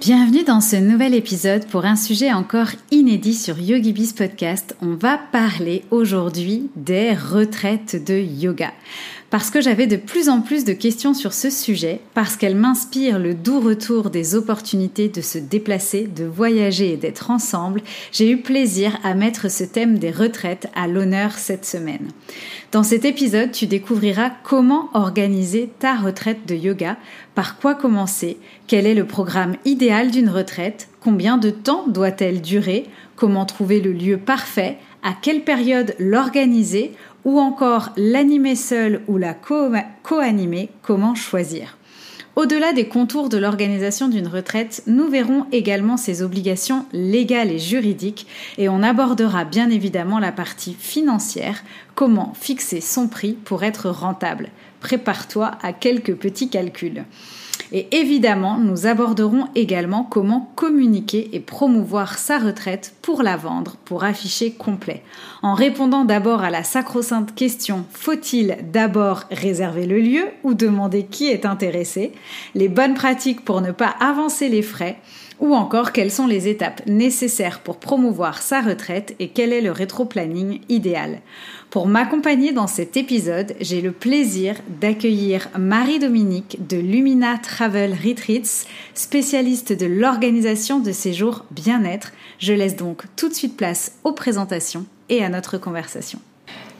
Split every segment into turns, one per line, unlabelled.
Bienvenue dans ce nouvel épisode pour un sujet encore inédit sur YogiBiz Podcast. On va parler aujourd'hui des retraites de yoga parce que j'avais de plus en plus de questions sur ce sujet, parce qu'elle m'inspire le doux retour des opportunités de se déplacer, de voyager et d'être ensemble, j'ai eu plaisir à mettre ce thème des retraites à l'honneur cette semaine. Dans cet épisode, tu découvriras comment organiser ta retraite de yoga, par quoi commencer, quel est le programme idéal d'une retraite, combien de temps doit-elle durer, comment trouver le lieu parfait, à quelle période l'organiser, ou encore l'animer seul ou la co-animer, comment choisir. Au-delà des contours de l'organisation d'une retraite, nous verrons également ses obligations légales et juridiques et on abordera bien évidemment la partie financière, comment fixer son prix pour être rentable. Prépare-toi à quelques petits calculs. Et évidemment, nous aborderons également comment communiquer et promouvoir sa retraite pour la vendre, pour afficher complet. En répondant d'abord à la sacro-sainte question faut-il d'abord réserver le lieu ou demander qui est intéressé, les bonnes pratiques pour ne pas avancer les frais, ou encore quelles sont les étapes nécessaires pour promouvoir sa retraite et quel est le rétro-planning idéal. Pour m'accompagner dans cet épisode, j'ai le plaisir d'accueillir Marie-Dominique de Lumina Travel Retreats, spécialiste de l'organisation de séjours bien-être. Je laisse donc tout de suite place aux présentations et à notre conversation.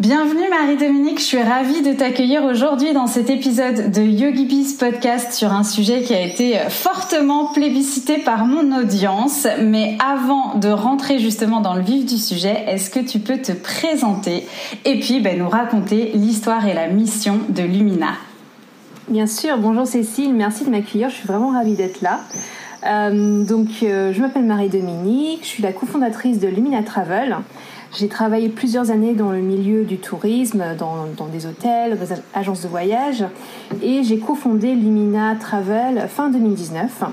Bienvenue Marie-Dominique, je suis ravie de t'accueillir aujourd'hui dans cet épisode de YogiBiz Podcast sur un sujet qui a été fortement plébiscité par mon audience. Mais avant de rentrer justement dans le vif du sujet, est-ce que tu peux te présenter et puis ben, nous raconter l'histoire et la mission de Lumina?
Bien sûr, bonjour Cécile, merci de m'accueillir, je suis vraiment ravie d'être là. Euh, donc, euh, je m'appelle Marie-Dominique, je suis la cofondatrice de Lumina Travel. J'ai travaillé plusieurs années dans le milieu du tourisme, dans, des hôtels, des agences de voyage, et j'ai cofondé Lumina Travel fin 2019.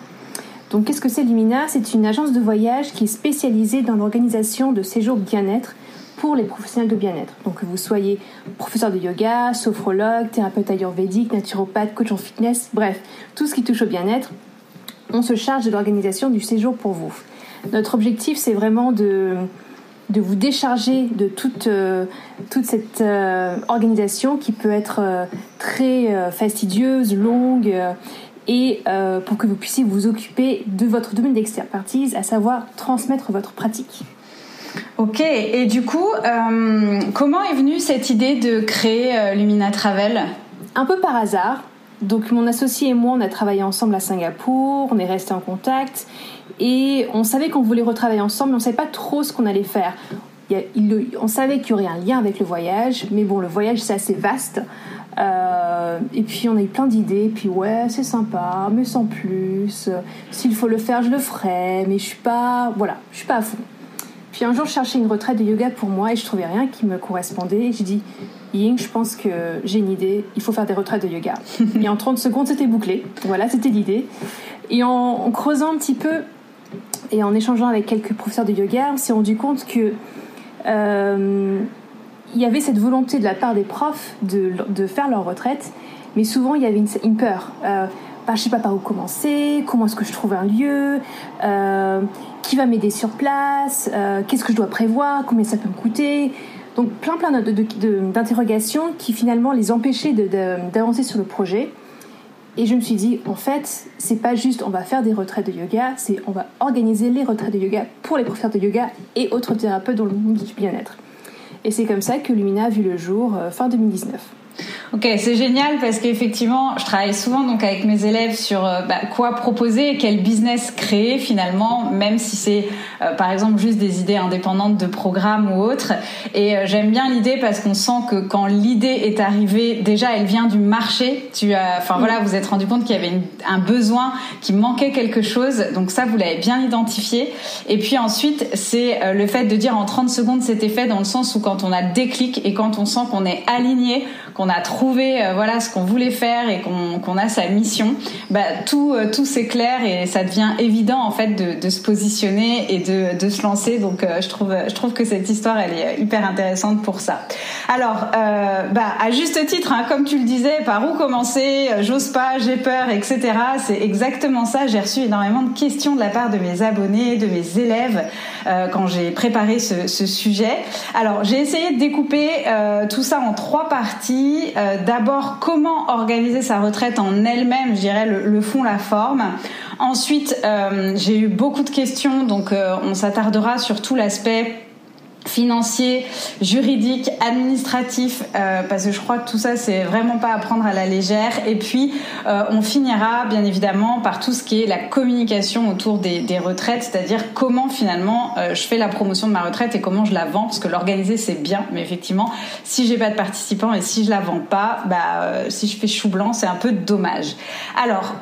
Donc qu'est-ce que c'est Lumina? C'est une agence de voyage qui est spécialisée dans l'organisation de séjours bien-être pour les professionnels de bien-être. Donc que vous soyez professeur de yoga, sophrologue, thérapeute ayurvédique, naturopathe, coach en fitness, bref, tout ce qui touche au bien-être, on se charge de l'organisation du séjour pour vous. Notre objectif, c'est vraiment de de vous décharger de toute, euh, toute cette euh, organisation qui peut être euh, très fastidieuse, longue, et pour que vous puissiez vous occuper de votre domaine d'expertise, à savoir transmettre votre pratique.
Ok, et du coup, comment est venue cette idée de créer Lumina Travel?
Un peu par hasard. Donc mon associé et moi, on a travaillé ensemble à Singapour, on est resté en contact et on savait qu'on voulait retravailler ensemble, mais on ne savait pas trop ce qu'on allait faire. on savait qu'il y aurait un lien avec le voyage, mais bon, le voyage c'est assez vaste. Euh, et puis on a eu plein d'idées, puis ouais, c'est sympa, mais sans plus. S'il faut le faire, je le ferai, mais je suis pas, voilà, je suis pas à fond. Puis un jour, je cherchais une retraite de yoga pour moi et je trouvais rien qui me correspondait. Et j'ai dit, Ying, je pense que j'ai une idée, il faut faire des retraites de yoga. et en 30 secondes, c'était bouclé. Voilà, c'était l'idée. Et en, creusant un petit peu et en échangeant avec quelques professeurs de yoga, on s'est rendu compte que euh, il y avait cette volonté de la part des profs de, de faire leur retraite, mais souvent il y avait une, peur. Euh, bah, je sais pas par où commencer, comment est-ce que je trouve un lieu, euh, qui va m'aider sur place, euh, qu'est-ce que je dois prévoir, combien ça peut me coûter. Donc plein plein d'interrogations qui finalement les empêchaient d'avancer sur le projet. Et je me suis dit, en fait, c'est pas juste on va faire des retraites de yoga, c'est on va organiser les retraites de yoga pour les professeurs de yoga et autres thérapeutes dans le monde du bien-être. Et c'est comme ça que Lumina a vu le jour euh, fin 2019.
Ok, c'est génial parce qu'effectivement, je travaille souvent donc avec mes élèves sur euh, bah, quoi proposer et quel business créer finalement, même si c'est euh, par exemple juste des idées indépendantes de programmes ou autres. Et euh, j'aime bien l'idée parce qu'on sent que quand l'idée est arrivée, déjà elle vient du marché. Tu as, enfin voilà, vous êtes rendu compte qu'il y avait un besoin, qui manquait quelque chose. Donc ça, vous l'avez bien identifié. Et puis ensuite, c'est le fait de dire en 30 secondes c'était fait dans le sens où quand on a déclic et quand on sent qu'on est aligné, qu'on a trouvé euh, voilà ce qu'on voulait faire et qu'on a sa mission, bah, tout euh, tout s'éclaire et ça devient évident en fait de, de se positionner et de, de se lancer. Donc euh, je trouve je trouve que cette histoire elle est hyper intéressante pour ça. Alors bah à juste titre, hein, comme tu le disais, par où commencer J'ose pas, j'ai peur, etc. C'est exactement ça. J'ai reçu énormément de questions de la part de mes abonnés, de mes élèves quand j'ai préparé ce, ce, sujet. Alors j'ai essayé de découper tout ça en trois parties euh, d'abord comment organiser sa retraite en elle-même, je dirais le, fond, la forme. Ensuite, euh, j'ai eu beaucoup de questions, donc euh, on s'attardera sur tout l'aspect financier, juridique, administratif, euh, parce que je crois que tout ça c'est vraiment pas à prendre à la légère. Et puis euh, on finira bien évidemment par tout ce qui est la communication autour des, retraites, c'est-à-dire comment finalement euh, je fais la promotion de ma retraite et comment je la vends, parce que l'organiser c'est bien, mais effectivement si j'ai pas de participants et si je la vends pas, bah si je fais chou blanc c'est un peu dommage. Alors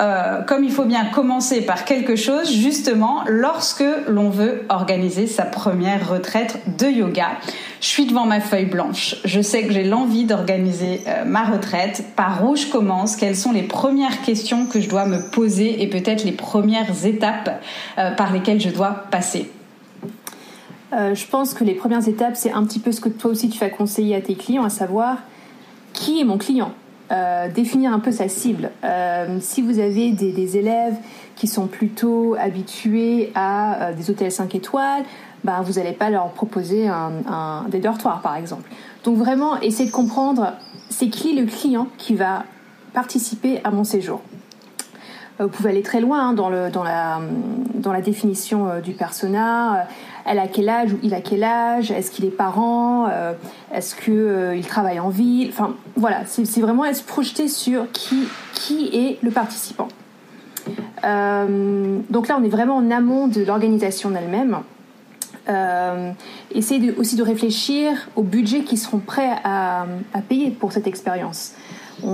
comme il faut bien commencer par quelque chose, justement lorsque l'on veut organiser sa première retraite de yoga. Je suis devant ma feuille blanche. Je sais que j'ai l'envie d'organiser euh, ma retraite. Par où je commence? Quelles sont les premières questions que je dois me poser et peut-être les premières étapes euh, par lesquelles je dois passer?
Euh, Je pense que les premières étapes, c'est un petit peu ce que toi aussi tu vas conseiller à tes clients, à savoir qui est mon client définir un peu sa cible. si vous avez des, des, élèves qui sont plutôt habitués à des hôtels 5 étoiles, bah, vous n'allez pas leur proposer un, des dortoirs, par exemple. Donc vraiment, essayez de comprendre c'est qui le client qui va participer à mon séjour. Euh, vous pouvez aller très loin hein, dans, la, définition euh, du persona. Euh, elle a quel âge ou il a quel âge? Est-ce qu'il est parent? Est-ce qu'il travaille en ville? Enfin, voilà, c'est vraiment se projeter sur qui, qui est le participant. donc là, on est vraiment en amont de l'organisation elle-même. Euh, essayez aussi de réfléchir aux budgets qui seront prêts à, payer pour cette expérience.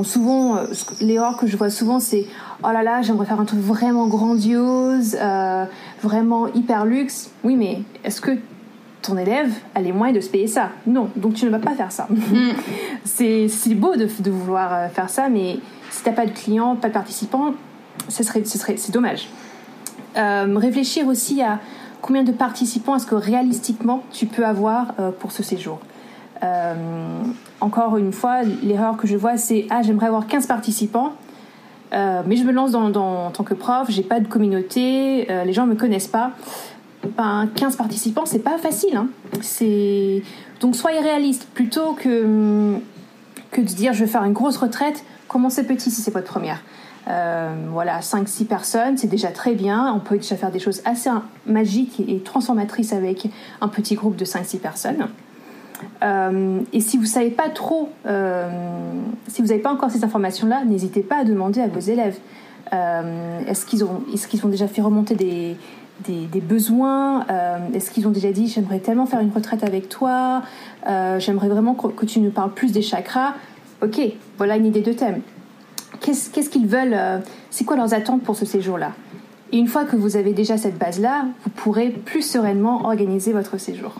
souvent, euh, l'erreur que je vois souvent, c'est oh là là, j'aimerais faire un truc vraiment grandiose, euh, vraiment hyper luxe. Oui, mais est-ce que ton élève a les moyens de se payer ça? Non, donc tu ne vas pas faire ça. Mm. c'est beau de, de, vouloir faire ça, mais si tu n'as pas de clients, pas de participants, ce serait, ce serait, c'est dommage. réfléchir aussi à combien de participants est-ce que réalistiquement tu peux avoir euh, pour ce séjour euh, Encore une fois, l'erreur que je vois, c'est Ah, j'aimerais avoir 15 participants, euh, mais je me lance dans, en tant que prof, j'ai pas de communauté, les gens me connaissent pas. Ben, 15 participants, c'est pas facile. Hein. Donc soyez réaliste. Plutôt que, que de dire je vais faire une grosse retraite, commencez petit si c'est votre première. Euh, voilà, 5-6 personnes, c'est déjà très bien. On peut déjà faire des choses assez magiques et transformatrices avec un petit groupe de 5-6 personnes. Euh, et si vous savez pas trop, euh, si vous n'avez pas encore ces informations-là, n'hésitez pas à demander à vos élèves. est-ce qu'ils ont déjà fait remonter des, des, besoins Est-ce qu'ils ont déjà dit j'aimerais tellement faire une retraite avec toi J'aimerais vraiment que tu nous parles plus des chakras. Ok, voilà une idée de thème qu'est-ce qu'ils veulent, euh, c'est quoi leurs attentes pour ce séjour-là? Et une fois que vous avez déjà cette base-là, vous pourrez plus sereinement organiser votre séjour.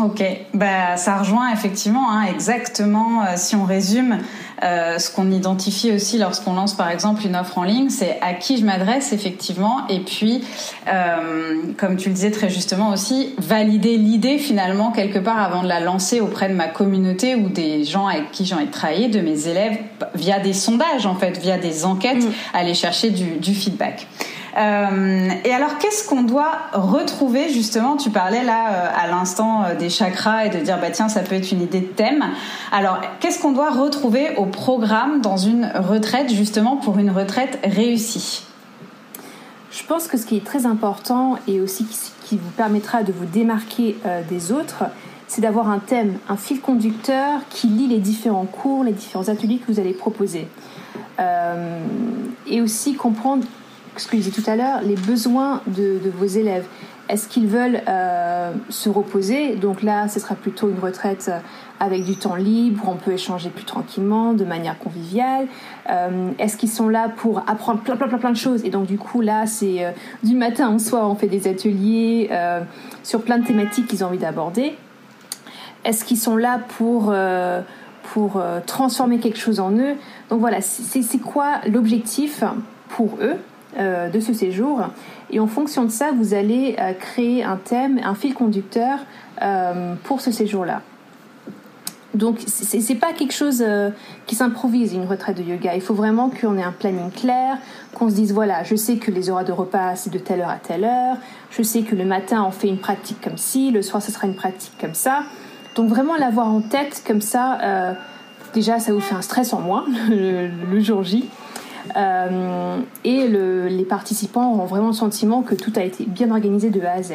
Ok, bah, ça rejoint effectivement hein, exactement, euh, si on résume, euh, ce qu'on identifie aussi lorsqu'on lance par exemple une offre en ligne, c'est à qui je m'adresse effectivement, et puis, euh, comme tu le disais très justement aussi, valider l'idée finalement quelque part avant de la lancer auprès de ma communauté ou des gens avec qui j'ai envie de travailler, de mes élèves, via des sondages en fait, via des enquêtes, mm. aller chercher du, du feedback. Euh, et alors, qu'est-ce qu'on doit retrouver justement? Tu parlais là euh, à l'instant euh, des chakras et de dire bah tiens, ça peut être une idée de thème. Alors, qu'est-ce qu'on doit retrouver au programme dans une retraite justement pour une retraite réussie?
Je pense que ce qui est très important et aussi qui vous permettra de vous démarquer des autres, c'est d'avoir un thème, un fil conducteur qui lie les différents cours, les différents ateliers que vous allez proposer. Et aussi comprendre ce que tout à l'heure, les besoins de, vos élèves. Est-ce qu'ils veulent euh, se reposer? Donc là, ce sera plutôt une retraite euh, avec du temps libre, on peut échanger plus tranquillement, de manière conviviale. Est-ce qu'ils sont là pour apprendre plein, plein, plein, plein de choses? Et donc du coup, là, c'est du matin au soir, on fait des ateliers sur plein de thématiques qu'ils ont envie d'aborder. Est-ce qu'ils sont là pour pour transformer quelque chose en eux? Donc voilà, c'est quoi l'objectif pour eux? euh, de ce séjour. Et en fonction de ça, vous allez euh, créer un thème, un fil conducteur euh, pour ce séjour-là. Donc, c'est pas quelque chose qui s'improvise, une retraite de yoga. Il faut vraiment qu'on ait un planning clair, qu'on se dise voilà, je sais que les horaires de repas, c'est de telle heure à telle heure. Je sais que le matin, on fait une pratique comme ci, le soir, ce sera une pratique comme ça. Donc, vraiment l'avoir en tête comme ça, déjà, ça vous fait un stress en moins le jour J. Euh, et les participants auront vraiment le sentiment que tout a été bien organisé de A à Z.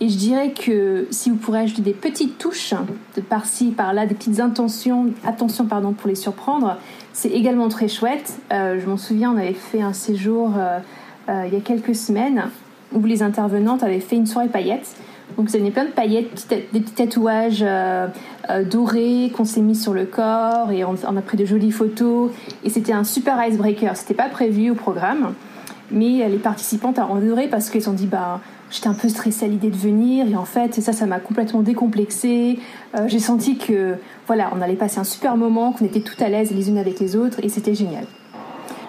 Et je dirais que si vous pourrez ajouter des petites touches de par-ci, par-là, des petites intentions, attention pardon, pour les surprendre, c'est également très chouette. Euh, je m'en souviens, on avait fait un séjour euh, il y a quelques semaines où les intervenantes avaient fait une soirée paillettes. Donc venait plein de paillettes, des petits tatouages euh, euh, dorés qu'on s'est mis sur le corps et on, a pris de jolies photos. Et c'était un super icebreaker. C'était pas prévu au programme, mais les participantes ont adoré parce qu'elles ont dit bah j'étais un peu stressée à l'idée de venir et en fait ça ça m'a complètement décomplexée. Euh, j'ai senti que voilà on allait passer un super moment, qu'on était tout à l'aise les unes avec les autres et c'était génial.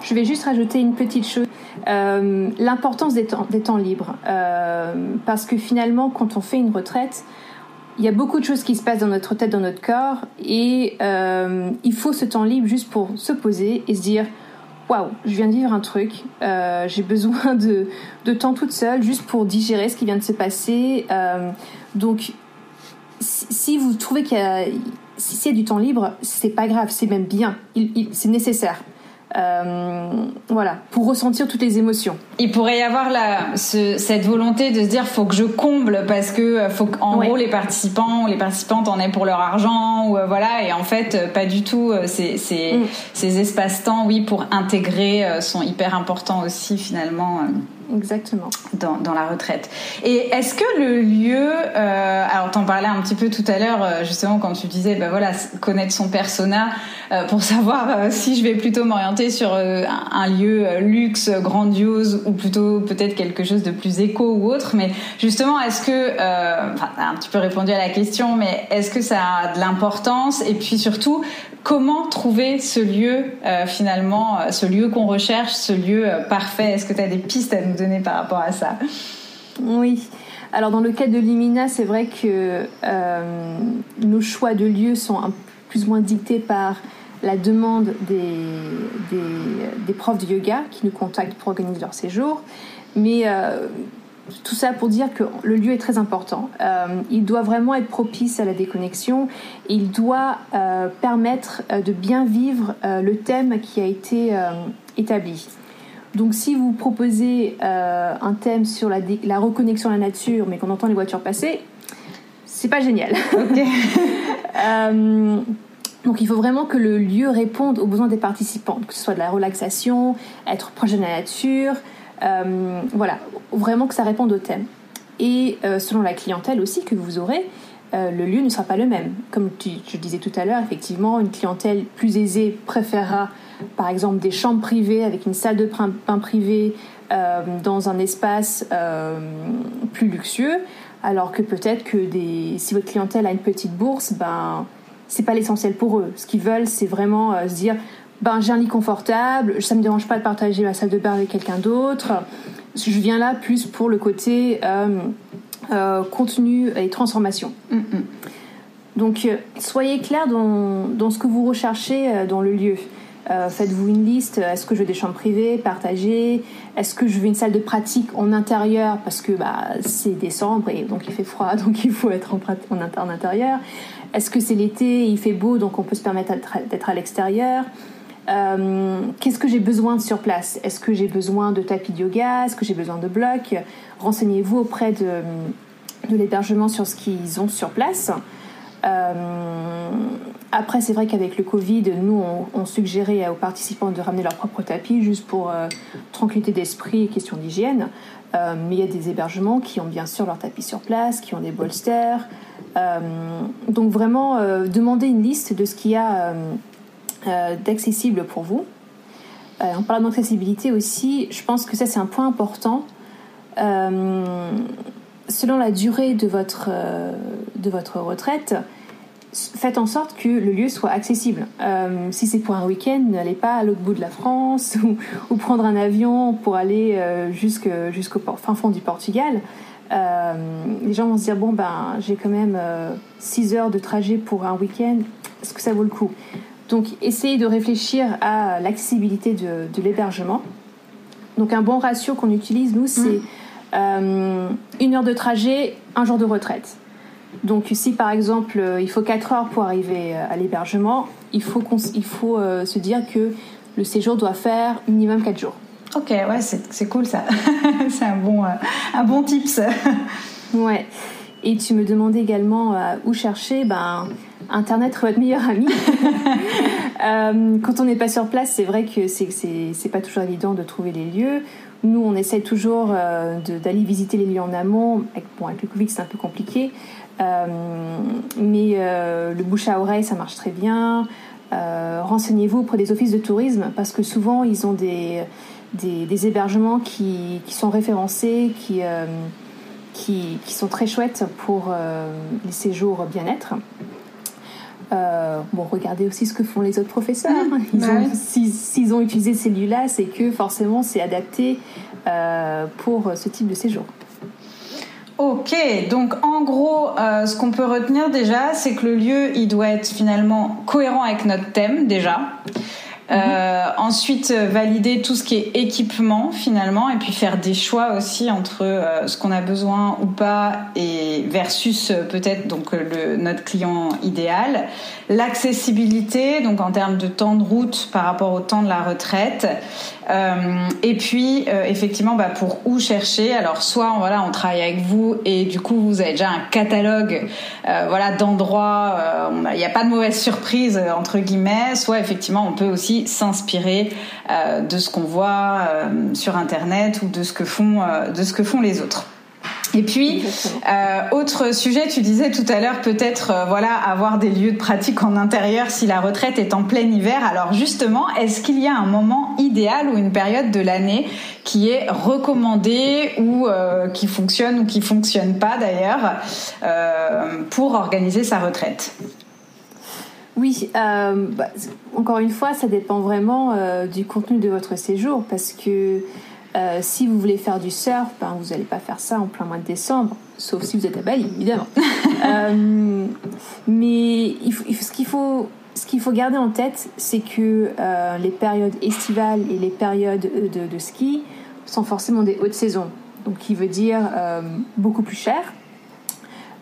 Je vais juste rajouter une petite chose. Euh, l'importance des temps, libres. Euh, parce que finalement, quand on fait une retraite, il y a beaucoup de choses qui se passent dans notre tête, dans notre corps, et euh, il faut ce temps libre juste pour se poser et se dire waouh, je viens de vivre un truc, j'ai besoin de, de, temps toute seule juste pour digérer ce qui vient de se passer. donc, si, vous trouvez qu'il y si y a du temps libre, c'est pas grave, c'est même bien, c'est nécessaire. Euh, voilà, pour ressentir toutes les émotions.
Il pourrait y avoir cette volonté de se dire faut que je comble parce que euh, qu'en gros les participants ou les participantes en aient pour leur argent ou euh, voilà et en fait pas du tout. Ces, ces, mm. ces espaces-temps, oui, pour intégrer sont hyper importants aussi finalement.
Exactement.
Dans, dans, la retraite. Et est-ce que le lieu, euh, alors t'en parlais un petit peu tout à l'heure, euh, justement quand tu disais, bah voilà, connaître son persona euh, pour savoir euh, si je vais plutôt m'orienter sur euh, un, lieu luxe, grandiose, ou plutôt peut-être quelque chose de plus éco ou autre. Mais justement, est-ce que, enfin, t'as un petit peu répondu à la question, mais est-ce que ça a de l'importance? Et puis surtout, comment trouver ce lieu finalement, ce lieu qu'on recherche, ce lieu parfait? Est-ce que tu as des pistes à nous donner par rapport à ça?
Oui. Alors dans le cas de Limina, c'est vrai que euh, nos choix de lieux sont plus ou moins dictés par la demande des, des, profs de yoga qui nous contactent pour organiser leur séjour. Mais euh, tout ça pour dire que le lieu est très important. Euh, il doit vraiment être propice à la déconnexion. il doit permettre de bien vivre le thème qui a été établi. Donc si vous proposez euh, un thème sur la, la, reconnexion à la nature, mais qu'on entend les voitures passer, c'est pas génial. Euh, donc il faut vraiment que le lieu réponde aux besoins des participants, que ce soit de la relaxation, être proche de la nature, euh, voilà, vraiment que ça réponde au thème. Et selon la clientèle aussi que vous aurez, le lieu ne sera pas le même. Comme tu, je disais tout à l'heure, effectivement, une clientèle plus aisée préférera par exemple des chambres privées avec une salle de bain privée euh, dans un espace euh, plus luxueux, alors que peut-être que si votre clientèle a une petite bourse, ben c'est pas l'essentiel pour eux. Ce qu'ils veulent, c'est vraiment euh, se dire ben j'ai un lit confortable, ça me dérange pas de partager ma salle de bain avec quelqu'un d'autre. Je viens là plus pour le côté contenu et transformation. Mm, mm. Donc soyez clair dans, dans, ce que vous recherchez dans le lieu. Euh, faites-vous une liste. Est-ce que je veux des chambres privées, partagées Est-ce que je veux une salle de pratique en intérieur? Parce que bah, c'est décembre et donc il fait froid, donc il faut être en, en, intérieur Est-ce que c'est l'été, il fait beau, donc on peut se permettre d'être à l'extérieur euh, Qu'est-ce que j'ai besoin sur place? Est-ce que j'ai besoin de tapis de yoga? Est-ce que j'ai besoin de blocs? Renseignez-vous auprès de de l'hébergement sur ce qu'ils ont sur place. Euh, après, c'est vrai qu'avec le Covid, nous, on, suggérait aux participants de ramener leur propre tapis juste pour euh, tranquillité d'esprit et question d'hygiène. Mais il y a des hébergements qui ont bien sûr leur tapis sur place, qui ont des bolsters. donc vraiment, demandez une liste de ce qu'il y a d'accessible pour vous. en parlant d'accessibilité aussi, je pense que ça c'est un point important. selon la durée de votre, de votre retraite, faites en sorte que le lieu soit accessible. Euh, si c'est pour un week-end, n'allez pas à l'autre bout de la France ou, prendre un avion pour aller euh, jusqu'au fin fond du Portugal. Euh, les gens vont se dire bon ben j'ai quand même 6 heures de trajet pour un week-end, est-ce que ça vaut le coup? Donc essayez de réfléchir à l'accessibilité de, l'hébergement. Donc un bon ratio qu'on utilise nous c'est mmh. une heure de trajet, un jour de retraite. Donc si par exemple euh, il faut 4 heures pour arriver euh, à l'hébergement, il faut, il faut euh, se dire que le séjour doit faire minimum 4 jours.
Ok, ouais, c'est cool ça. c'est un bon, un bon tips.
ouais. Et tu me demandais également où chercher. Ben, Internet votre meilleur ami. quand on n'est pas sur place, c'est vrai que c'est pas toujours évident de trouver les lieux. Nous, on essaie toujours d'aller visiter les lieux en amont. bon, avec le Covid, c'est un peu compliqué. Euh, mais euh, le bouche à oreille, ça marche très bien. Euh, renseignez-vous auprès des offices de tourisme parce que souvent ils ont des, des, hébergements qui, qui, sont référencés, qui, qui, qui, sont très chouettes pour les séjours bien-être. bon, regardez aussi ce que font les autres professeurs. Mmh. S'ils ont, ont, utilisé ces lieux-là, c'est que forcément c'est adapté pour ce type de séjour.
Ok, donc en gros, euh, ce qu'on peut retenir déjà, c'est que le lieu, il doit être finalement cohérent avec notre thème déjà. Euh, ensuite, euh, valider tout ce qui est équipement finalement, et puis faire des choix aussi entre euh, ce qu'on a besoin ou pas et versus peut-être donc notre client idéal. L'accessibilité, donc en termes de temps de route par rapport au temps de la retraite. et puis effectivement, bah, pour où chercher. Alors soit voilà, on travaille avec vous et du coup vous avez déjà un catalogue, voilà, d'endroits. Il n'y a pas de mauvaise surprise entre guillemets. Soit effectivement, on peut aussi s'inspirer euh, de ce qu'on voit euh, sur internet ou de ce que font euh, de ce que font les autres. Et puis, autre sujet, tu disais tout à l'heure peut-être voilà avoir des lieux de pratique en intérieur si la retraite est en plein hiver. Alors justement, est-ce qu'il y a un moment idéal ou une période de l'année qui est recommandée ou qui fonctionne ou qui fonctionne pas d'ailleurs pour organiser sa retraite?
Oui, euh, bah, encore une fois, ça dépend vraiment euh, du contenu de votre séjour parce que euh, si vous voulez faire du surf, ben, vous n'allez pas faire ça en plein mois de décembre, sauf si vous êtes à Bali, évidemment. mais il ce qu'il faut, ce qu'il faut garder en tête, c'est que les périodes estivales et les périodes de, de, ski sont forcément des hautes saisons, donc qui veut dire beaucoup plus cher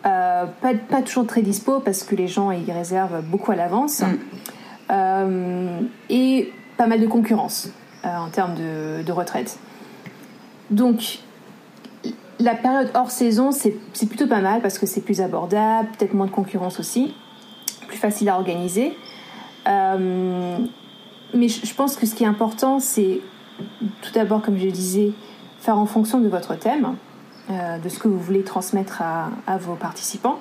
euh, pas, pas, toujours très dispo parce que les gens y réservent beaucoup à l'avance. Mm. Euh, et pas mal de concurrence euh, en termes de, de, retraite. Donc, la période hors saison, c'est plutôt pas mal parce que c'est plus abordable, peut-être moins de concurrence aussi, plus facile à organiser. mais je pense que ce qui est important, c'est tout d'abord, comme je disais, faire en fonction de votre thème. Euh, de ce que vous voulez transmettre à, vos participants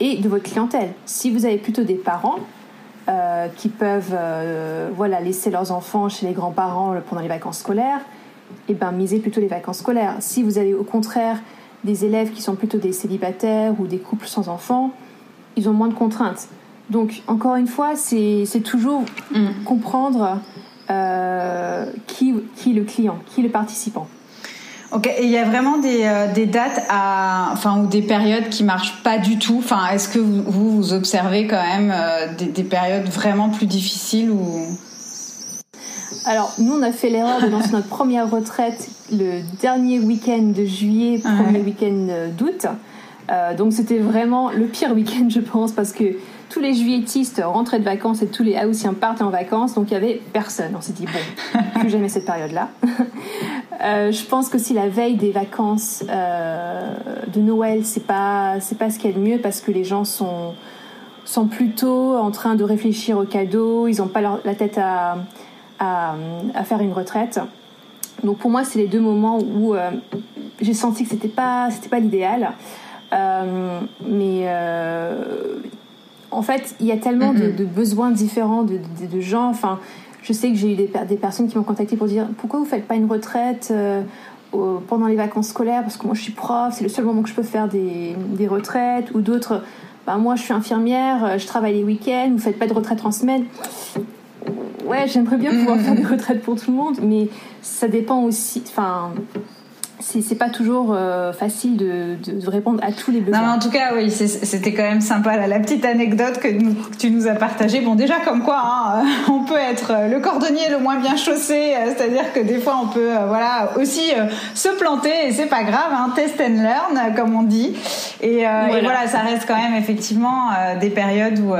et de votre clientèle. Si vous avez plutôt des parents euh, qui peuvent euh, voilà, laisser leurs enfants chez les grands-parents pendant les vacances scolaires, et eh ben, misez plutôt les vacances scolaires. Si vous avez au contraire des élèves qui sont plutôt des célibataires ou des couples sans enfants, ils ont moins de contraintes. Donc, encore une fois, c'est toujours mm. comprendre qui, qui est le client, qui est le participant.
Ok, et il y a vraiment des, euh, des, dates à, enfin, ou des périodes qui marchent pas du tout? Enfin, est-ce que vous, vous, observez quand même euh, des, des, périodes vraiment plus difficiles ou?
Alors, nous, on a fait l'erreur de lancer notre première retraite le dernier week-end de juillet, premier week-end d'août. Euh, donc, c'était vraiment le pire week-end, je pense, parce que tous les juilletistes rentraient de vacances et tous les haussiens partent en vacances, donc il y avait personne. On s'est dit bon, plus jamais cette période-là. Euh, je pense que si la veille des vacances euh, de Noël, c'est pas c'est pas ce qu'il y a de mieux parce que les gens sont sont plutôt en train de réfléchir aux cadeaux, ils n'ont pas la tête à, à, faire une retraite. Donc pour moi, c'est les deux moments où euh, j'ai senti que c'était pas c'était pas l'idéal. mais en fait, il y a tellement de, besoins différents de, gens. Enfin, je sais que j'ai eu des, des, personnes qui m'ont contacté pour dire pourquoi vous faites pas une retraite euh, pendant les vacances scolaires? Parce que moi je suis prof, c'est le seul moment que je peux faire des, des retraites ou d'autres. Bah, moi je suis infirmière, euh, je travaille les week-ends, vous faites pas de retraite en semaine. Ouais, j'aimerais bien pouvoir faire des retraites pour tout le monde, mais ça dépend aussi. Enfin, c'est pas toujours euh, facile de, de, répondre à tous les besoins.
Non, en tout cas, oui, c'était quand même sympa la petite anecdote que, tu nous as partagée. Bon, déjà comme quoi, hein, on peut être euh, le cordonnier le moins bien chaussé, euh, c'est-à-dire que des fois on peut, voilà, aussi se planter et c'est pas grave, hein, test and learn comme on dit. Et, et, voilà. ça reste quand même effectivement des périodes où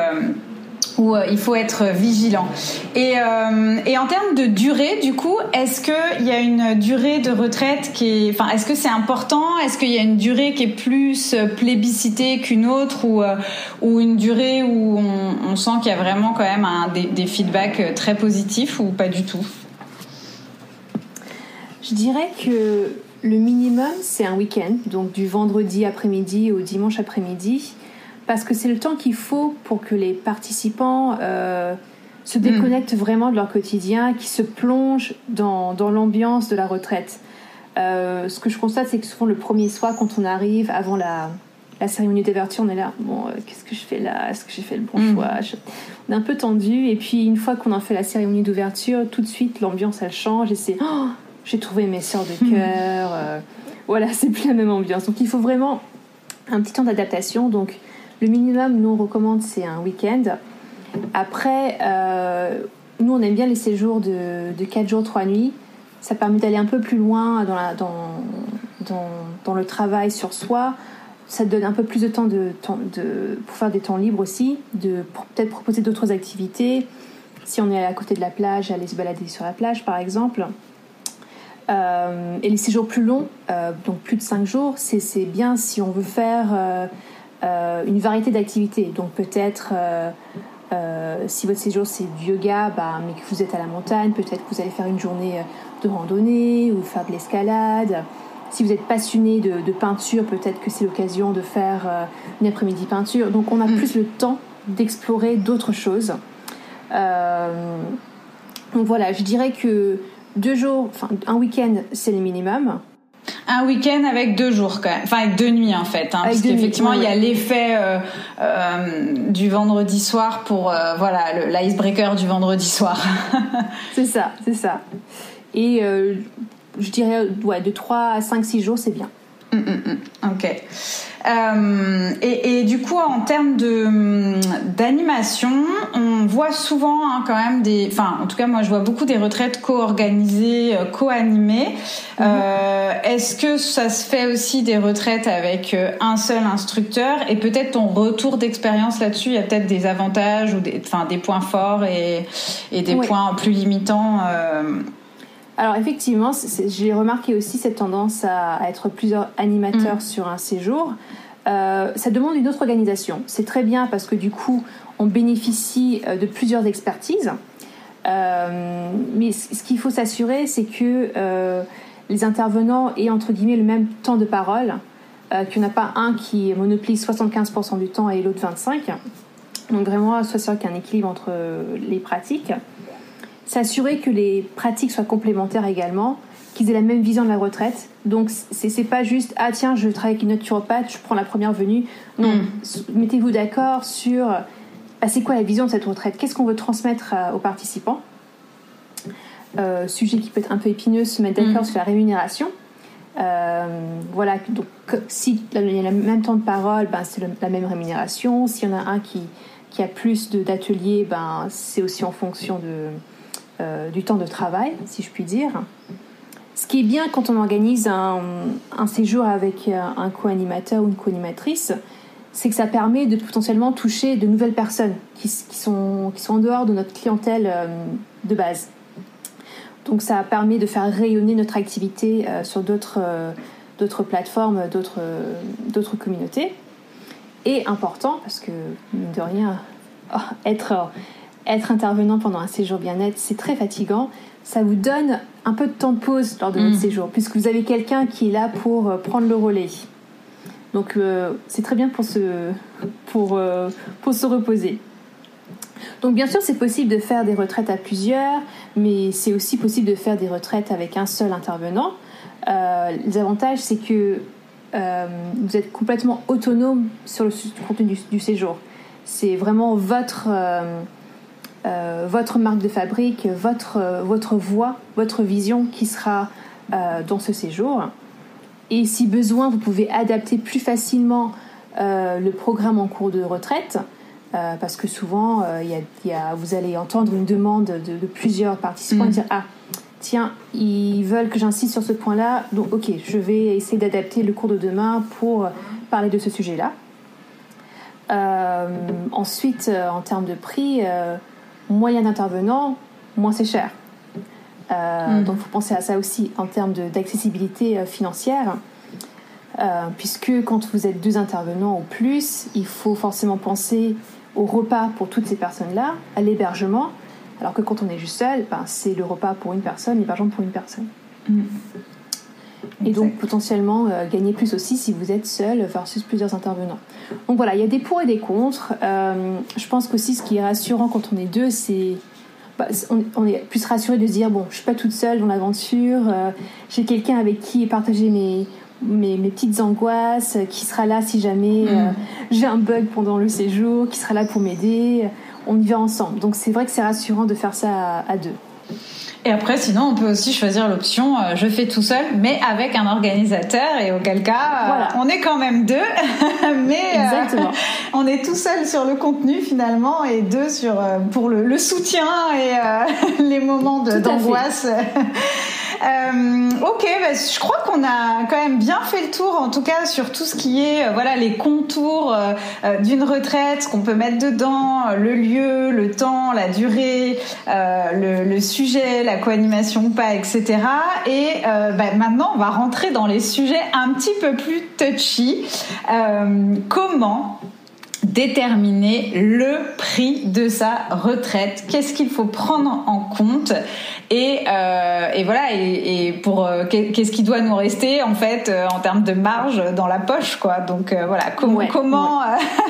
où euh, il faut être vigilant. Et, euh, et en termes de durée, du coup, est-ce qu'il y a une durée de retraite qui est, enfin, est-ce que c'est important? Est-ce qu'il y a une durée qui est plus plébiscitée qu'une autre ou, euh, une durée où on, sent qu'il y a vraiment quand même des feedbacks très positifs ou pas du tout?
Je dirais que le minimum, c'est un week-end, donc du vendredi après-midi au dimanche après-midi parce que c'est le temps qu'il faut pour que les participants euh, se déconnectent vraiment de leur quotidien, qu'ils se plongent dans, dans l'ambiance de la retraite. Euh, ce que je constate, c'est que souvent le premier soir, quand on arrive avant la, la cérémonie d'ouverture, on est là, bon, euh, qu'est-ce que je fais là? Est-ce que j'ai fait le bon mm. choix? On est un peu tendu, et puis une fois qu'on a fait la cérémonie d'ouverture, tout de suite l'ambiance elle change, et c'est, oh, j'ai trouvé mes sœurs de mm. cœur. voilà, c'est plus la même ambiance. Donc il faut vraiment un petit temps d'adaptation. Donc le minimum, nous, on recommande, c'est un week-end. Après, euh, nous, on aime bien les séjours de, de 4 jours, 3 nuits. Ça permet d'aller un peu plus loin dans, le travail sur soi. Ça donne un peu plus de temps, pour faire des temps libres aussi, de peut-être proposer d'autres activités. Si on est à côté de la plage, aller se balader sur la plage, par exemple. Euh, et les séjours plus longs, euh, donc plus de 5 jours, c'est bien si on veut faire une variété d'activités. Donc peut-être euh, euh, si votre séjour c'est du yoga, bah, mais que vous êtes à la montagne, peut-être que vous allez faire une journée de randonnée ou faire de l'escalade. Si vous êtes passionné de, peinture, peut-être que c'est l'occasion de faire une après-midi peinture. Donc on a mm. plus le temps d'explorer d'autres choses. donc voilà, je dirais que deux jours, enfin un week-end, c'est le minimum.
Un week-end avec deux jours quand même, enfin avec deux nuits en fait, hein, parce qu'effectivement il y a l'effet euh, euh, du vendredi soir pour euh, voilà l'icebreaker du vendredi soir.
c'est ça, c'est ça. Et je dirais ouais, de 3 à 5 6 jours c'est bien.
Mm, mm, mm. Ok. Euh, et, du coup, en termes de d'animation, on voit souvent hein, quand même des, enfin, en tout cas, moi, je vois beaucoup des retraites co-organisées, euh, co-animées. Mhm. Euh, est-ce que ça se fait aussi des retraites avec un seul instructeur? Et peut-être ton retour d'expérience là-dessus, il y a peut-être des avantages ou des, enfin, des points forts et, et des points plus limitants.
Alors effectivement, j'ai remarqué aussi cette tendance à, être plusieurs animateurs mm. sur un séjour. Euh, ça demande une autre organisation. C'est très bien parce que du coup, on bénéficie euh, de plusieurs expertises. Euh, mais ce qu'il faut s'assurer, c'est que les intervenants aient entre guillemets le même temps de parole, qu'il n'y en a pas un qui monopolise 75% du temps et l'autre 25%. Donc vraiment, soit sûr qu'il y a un équilibre entre les pratiques s'assurer que les pratiques soient complémentaires également, qu'ils aient la même vision de la retraite. Donc c'est pas juste ah tiens je travaille avec une naturopathe, je prends la première venue. Non, mm. mettez-vous d'accord sur bah, c'est quoi la vision de cette retraite, qu'est-ce qu'on veut transmettre aux participants? Euh, sujet qui peut être un peu épineux, se mettre d'accord mm. sur la rémunération. Euh, voilà, donc si il y a le même temps de parole, ben, c'est la même rémunération. S'il y en a un qui, qui a plus d'ateliers, ben, c'est aussi en fonction de, euh, du temps de travail, si je puis dire. Ce qui est bien quand on organise un, séjour avec euh, un co-animateur ou une co-animatrice, c'est que ça permet de potentiellement toucher de nouvelles personnes qui, sont, qui sont en dehors de notre clientèle de base. Donc ça permet de faire rayonner notre activité sur d'autres plateformes, d'autres communautés. Et important, parce que, de rien, être, être intervenant pendant un séjour bien-être, c'est très fatigant. Ça vous donne un peu de temps de pause lors de votre mm. séjour, puisque vous avez quelqu'un qui est là pour euh, prendre le relais. Donc euh, c'est très bien pour se, pour, euh, pour se reposer. Donc bien sûr, c'est possible de faire des retraites à plusieurs, mais c'est aussi possible de faire des retraites avec un seul intervenant. Les avantages, c'est que vous êtes complètement autonome sur le contenu du, séjour. C'est vraiment votre, euh, votre marque de fabrique, votre, votre voix, votre vision qui sera dans ce séjour. Et si besoin, vous pouvez adapter plus facilement le programme en cours de retraite. parce que souvent, y a, vous allez entendre une demande de, plusieurs participants et mm. dire Ah, tiens, ils veulent que j'insiste sur ce point-là, donc ok, je vais essayer d'adapter le cours de demain pour parler de ce sujet-là. Euh, ensuite, euh, en termes de prix, euh, moyen d'intervenant, moins c'est cher. Hmm. Donc, il faut penser à ça aussi en termes d'accessibilité financière, puisque quand vous êtes deux intervenants ou plus, il faut forcément penser au repas pour toutes ces personnes-là, à l'hébergement, alors que quand on est juste seul, ben, c'est le repas pour une personne, l'hébergement pour une personne. Mm. Et donc potentiellement euh, gagner plus aussi si vous êtes seul versus plusieurs intervenants. Donc voilà, il y a des pour et des contre. Euh, je pense qu'aussi ce qui est rassurant quand on est deux, c'est bah, on, est plus rassuré de se dire bon, je suis pas toute seule dans l'aventure. Euh, j'ai quelqu'un avec qui partager mes, mes, mes, petites angoisses, qui sera là si jamais mm. j'ai un bug pendant le séjour, qui sera là pour m'aider on y va ensemble. Donc c'est vrai que c'est rassurant de faire ça à, deux.
Et après, sinon, on peut aussi choisir l'option euh, je fais tout seul, mais avec un organisateur, et auquel cas, euh, on est quand même deux, mais euh, on est tout seul sur le contenu finalement, et deux sur pour le, soutien et les moments d'angoisse. Euh, ok, bah, je crois qu'on a quand même bien fait le tour, en tout cas sur tout ce qui est euh, voilà les contours euh, d'une retraite, ce qu'on peut mettre dedans, le lieu, le temps, la durée, le, sujet, la co-animation ou pas, etc. Et bah, maintenant, on va rentrer dans les sujets un petit peu plus touchy. comment déterminer le prix de sa retraite. Qu'est-ce qu'il faut prendre en compte et, euh, et voilà et, pour euh, qu'est-ce qui doit nous rester en fait euh, en termes de marge dans la poche quoi. Donc voilà comment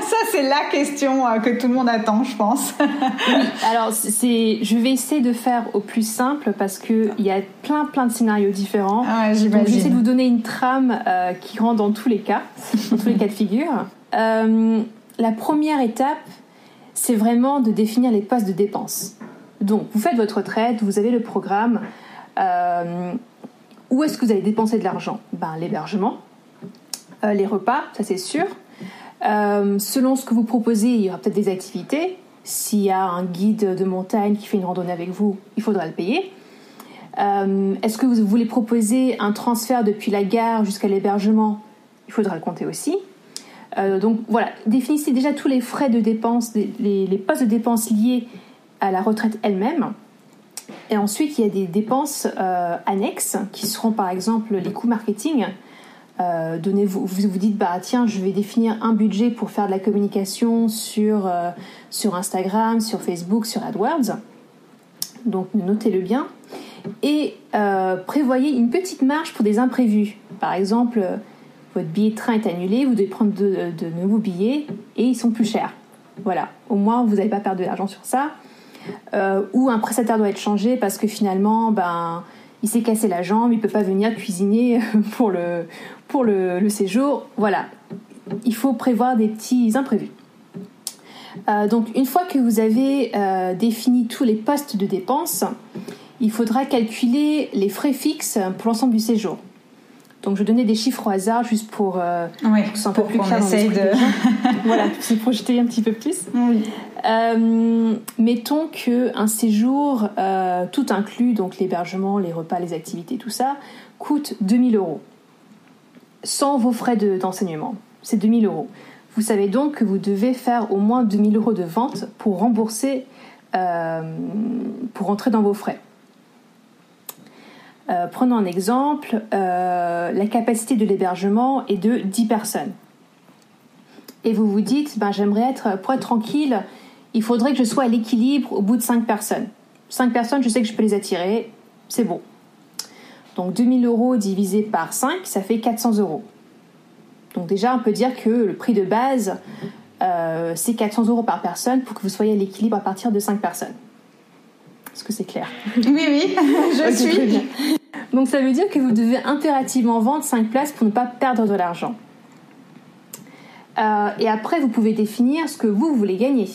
ça c'est la question que tout le monde attend je pense.
Alors c'est je vais essayer de faire au plus simple parce que il y a plein plein de scénarios différents.
Ah,
Donc j'essaie de vous donner une trame qui rentre dans tous les cas, dans tous les cas de figure. La première étape, c'est vraiment de définir les postes de dépenses. Donc, vous faites votre retraite, vous avez le programme. Euh, où est-ce que vous allez dépenser de l'argent? Ben, L'hébergement, euh, les repas, ça c'est sûr. Euh, selon ce que vous proposez, il y aura peut-être des activités. S'il y a un guide de montagne qui fait une randonnée avec vous, il faudra le payer. est-ce que vous voulez proposer un transfert depuis la gare jusqu'à l'hébergement? Il faudra le compter aussi. Euh, donc voilà, définissez déjà tous les frais de dépenses, les, postes de dépenses liés à la retraite elle-même. Et ensuite, il y a des dépenses euh, annexes qui seront par exemple les coûts marketing. Euh, donnez vous, vous dites bah tiens je vais définir un budget pour faire de la communication sur sur Instagram, sur Facebook, sur AdWords. Donc notez-le bien et prévoyez une petite marge pour des imprévus. Par exemple, votre billet de train est annulé, vous devez prendre de, nouveaux billets et ils sont plus chers. Voilà, au moins vous n'avez pas perdu de l'argent sur ça. Euh, ou un prestataire doit être changé parce que finalement, ben, il s'est cassé la jambe, il peut pas venir cuisiner pour le, pour le, séjour. Voilà, il faut prévoir des petits imprévus. Euh, donc une fois que vous avez euh, défini tous les postes de dépenses, il faudra calculer les frais fixes pour l'ensemble du séjour. Donc je donnais des chiffres au hasard juste pour
euh, un peu plus clair de...
voilà, se projeter un petit peu plus. Euh, mettons que un séjour euh, tout inclus, donc l'hébergement, les repas, les activités, tout ça, coûte 2000 euros. Sans vos frais d'enseignement. c'est 2000 euros. Vous savez donc que vous devez faire au moins 2000 euros de vente pour rembourser, euh, pour entrer dans vos frais. Euh, prenons un exemple, euh, la capacité de l'hébergement est de 10 personnes. Et vous vous dites, ben, j'aimerais être, pour être tranquille, il faudrait que je sois à l'équilibre au bout de 5 personnes. 5 personnes, je sais que je peux les attirer, c'est bon. Donc 2000 euros divisé par 5, ça fait 400 euros. Donc déjà, on peut dire que le prix de base, euh, c'est 400 euros par personne pour que vous soyez à l'équilibre à partir de 5 personnes. Est-ce que c'est clair
Oui, oui, je suis.
Donc ça veut dire que vous devez impérativement vendre 5 places pour ne pas perdre de l'argent. Euh, et après, vous pouvez définir ce que vous voulez gagner.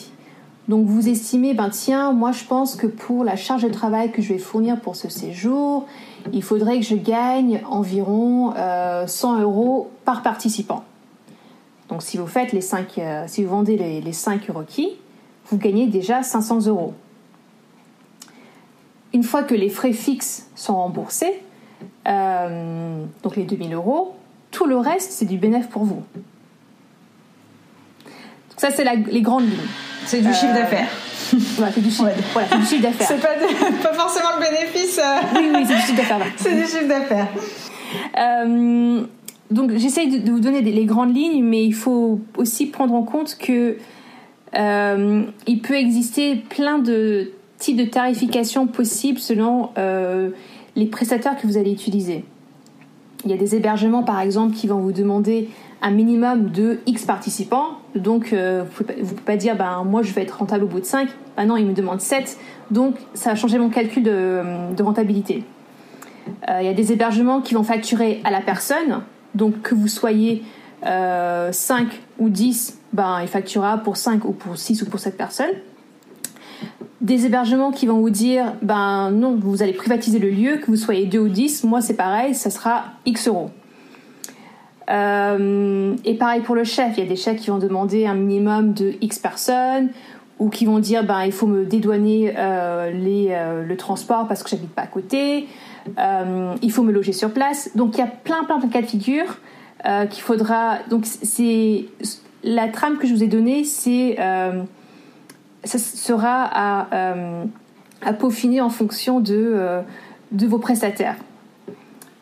Donc vous estimez, ben tiens, moi je pense que pour la charge de travail que je vais fournir pour ce séjour, il faudrait que je gagne environ 100 euh, euros par participant. Donc si vous faites les 5, euh, si vous vendez les, les 5 requis, vous gagnez déjà 500 euros. Une fois que les frais fixes sont remboursés, euh, donc les 2000 euros, tout le reste c'est du bénéfice pour vous. Donc ça c'est les grandes lignes.
C'est du chiffre d'affaires.
Voilà, c'est du chiffre, d'affaires.
C'est pas, pas, forcément le bénéfice. Euh.
Oui, oui, c'est du chiffre d'affaires.
c'est du chiffre d'affaires.
Euh, donc j'essaye de, vous donner les grandes lignes, mais il faut aussi prendre en compte que euh, il peut exister plein de types de tarification possibles selon les prestataires que vous allez utiliser. Il y a des hébergements par exemple qui vont vous demander un minimum de X participants. Donc, euh, vous ne pouvez, pas dire, ben, moi, je vais être rentable au bout de 5. Ben non, il me demande 7. Donc, ça a changé mon calcul de, rentabilité. Euh, il y a des hébergements qui vont facturer à la personne. Donc, que vous soyez 5 euh, ou 10, ben, il facturera pour 5 ou pour 6 ou pour 7 personnes. Des hébergements qui vont vous dire, ben non, vous allez privatiser le lieu, que vous soyez 2 ou 10, moi c'est pareil, ça sera X euros. Euh, et pareil pour le chef, il y a des chefs qui vont demander un minimum de X personnes ou qui vont dire ben, il faut me dédouaner euh, les, euh, le transport parce que j'habite pas à côté, il faut me loger sur place. Donc il y a plein plein de cas de figure qu'il faudra. Donc c'est la trame que je vous ai donnée, c'est ça sera à, à, peaufiner en fonction de, de vos prestataires.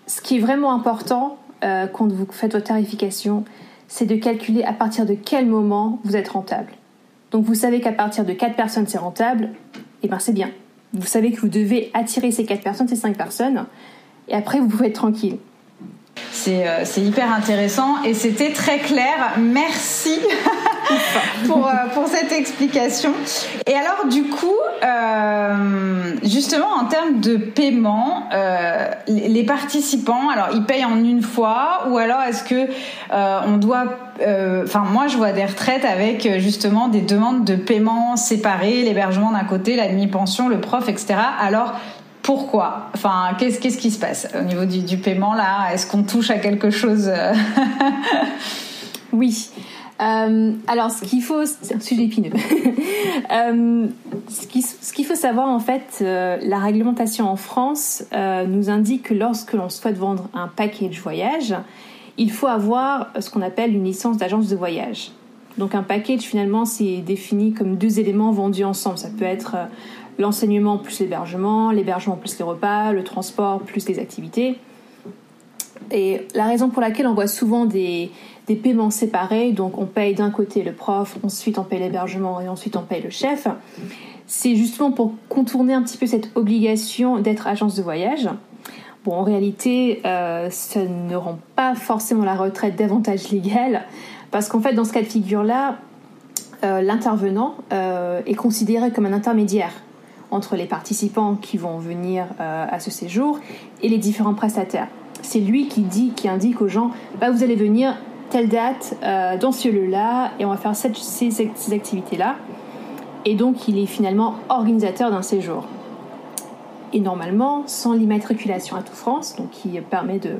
Ce qui est vraiment important, euh, quand vous faites votre tarification, c'est de calculer à partir de quel moment vous êtes rentable. Donc vous savez qu'à partir de 4 personnes c'est rentable, et eh bien c'est bien. Vous savez que vous devez attirer ces 4 personnes, ces 5 personnes, et après vous pouvez être tranquille.
Euh, c'est hyper intéressant et c'était très clair. Merci pour, euh, pour cette explication. Et alors du coup, euh, justement en termes de paiement, les participants, alors ils payent en une fois ou alors est-ce que on doit enfin moi je vois des retraites avec justement des demandes de paiement séparées, l'hébergement d'un côté, la demi-pension, le prof, etc. Alors pourquoi? Enfin, qu'est-ce qu'est-ce qui se passe au niveau du, paiement là? Est-ce qu'on touche à quelque chose
Oui. Euh, alors, ce qu'il faut, sujet épineux. Euh, ce qu'il faut savoir, en fait, euh, la réglementation en France nous indique que lorsque l'on souhaite vendre un package voyage, il faut avoir ce qu'on appelle une licence d'agence de voyage. Donc, un package, finalement, c'est défini comme deux éléments vendus ensemble. Ça peut être l'enseignement plus l'hébergement, l'hébergement plus les repas, le transport plus les activités. Et la raison pour laquelle on voit souvent des, paiements séparés, donc on paye d'un côté le prof, ensuite on paye l'hébergement et ensuite on paye le chef, c'est justement pour contourner un petit peu cette obligation d'être agence de voyage. Bon, en réalité, euh, ça ne rend pas forcément la retraite davantage légale, parce qu'en fait, dans ce cas de figure-là, euh, l'intervenant euh, est considéré comme un intermédiaire entre les participants qui vont venir à ce séjour et les différents prestataires. C'est lui qui dit, qui indique aux gens, bah, vous allez venir telle date euh, dans ce lieu-là et on va faire ces, activités-là. Et donc il est finalement organisateur d'un séjour. Et normalement, sans l'immatriculation à tout France, donc qui permet de,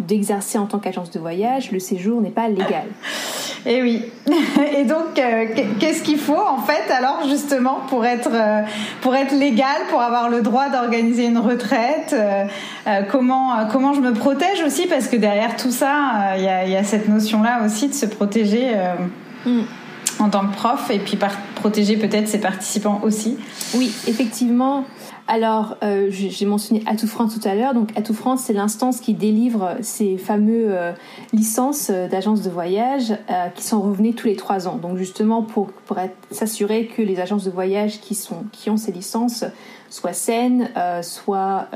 d'exercer en tant qu'agence de voyage, le séjour n'est pas légal.
Et eh oui. Et donc, euh, qu'est-ce qu'il faut en fait alors justement pour être euh, pour être légal, pour avoir le droit d'organiser une retraite euh, Comment comment je me protège aussi? Parce que derrière tout ça, il y a, y, a, cette notion là aussi de se protéger. Mm. En tant que prof et puis protéger peut-être ses participants aussi.
Oui, effectivement, alors, euh, j'ai mentionné Atout France tout à l'heure. Donc, Atout c'est l'instance qui délivre ces fameux euh, licences euh, d'agences de voyage qui sont revenues tous les trois ans. Donc, justement, pour, pour s'assurer que les agences de voyage qui, sont, qui ont ces licences soient saines, soient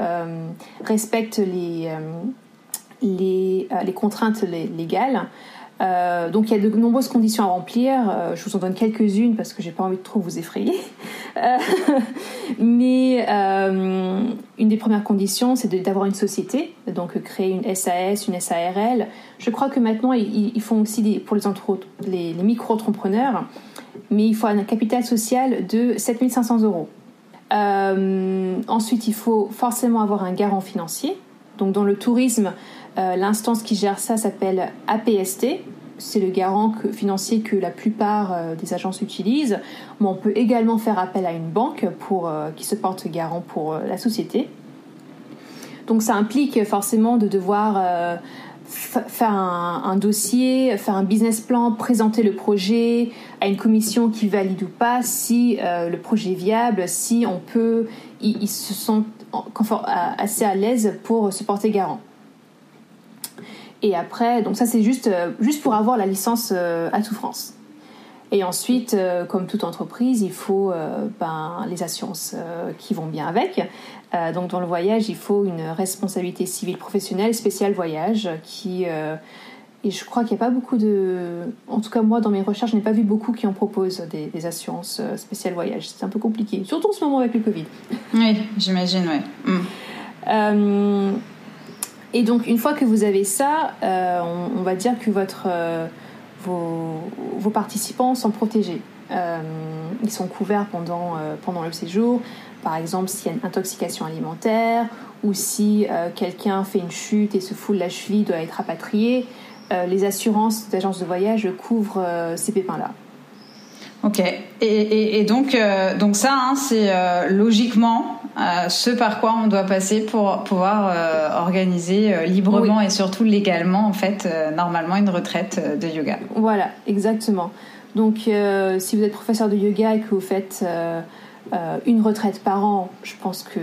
respectent les, les, les contraintes légales. Euh, donc il y a de nombreuses conditions à remplir. Euh, je vous en donne quelques-unes parce que j'ai pas envie de trop vous effrayer. Euh, mais une des premières conditions, c'est d'avoir une société, donc créer une SAS, une SARL. Je crois que maintenant ils, font aussi pour les, les micro-entrepreneurs, mais il faut un capital social de 7500 euros. ensuite, il faut forcément avoir un garant financier. Donc dans le tourisme, euh, l'instance qui gère ça s'appelle APST. C'est le garant financier que la plupart euh, des agences utilisent. Mais on peut également faire appel à une banque euh, qui se porte garant pour la société. Donc ça implique forcément de devoir faire un, dossier, faire un business plan, présenter le projet à une commission qui valide ou pas si le projet est viable, si on peut, assez à l'aise pour se porter garant. Et après, donc ça c'est juste, euh, juste pour avoir la licence euh, à tout France. Et ensuite, euh, comme toute entreprise, il faut ben, les assurances qui vont bien avec. donc dans le voyage, il faut une responsabilité civile professionnelle spéciale voyage qui... et je crois qu'il n'y a pas beaucoup de... En tout cas, moi, dans mes recherches, je n'ai pas vu beaucoup qui en proposent des, assurances spéciales voyage. C'est un peu compliqué, surtout en ce moment avec le Covid.
Oui, j'imagine, oui.
Mm. Et donc, une fois que vous avez ça, euh, on, va dire que votre, euh, vos, participants sont protégés. Euh, ils sont couverts pendant, pendant le séjour. Par exemple, s'il y a une intoxication alimentaire ou si quelqu'un fait une chute et se foule la cheville, doit être rapatrié. Les assurances d'agences de voyage couvrent ces pépins-là.
Ok. Et, donc, donc ça, hein, c'est logiquement euh, ce par quoi on doit passer pour pouvoir euh, organiser euh, librement et surtout légalement en fait normalement une retraite de yoga.
Voilà, exactement. Donc si vous êtes professeur de yoga et que vous faites une retraite par an, je pense que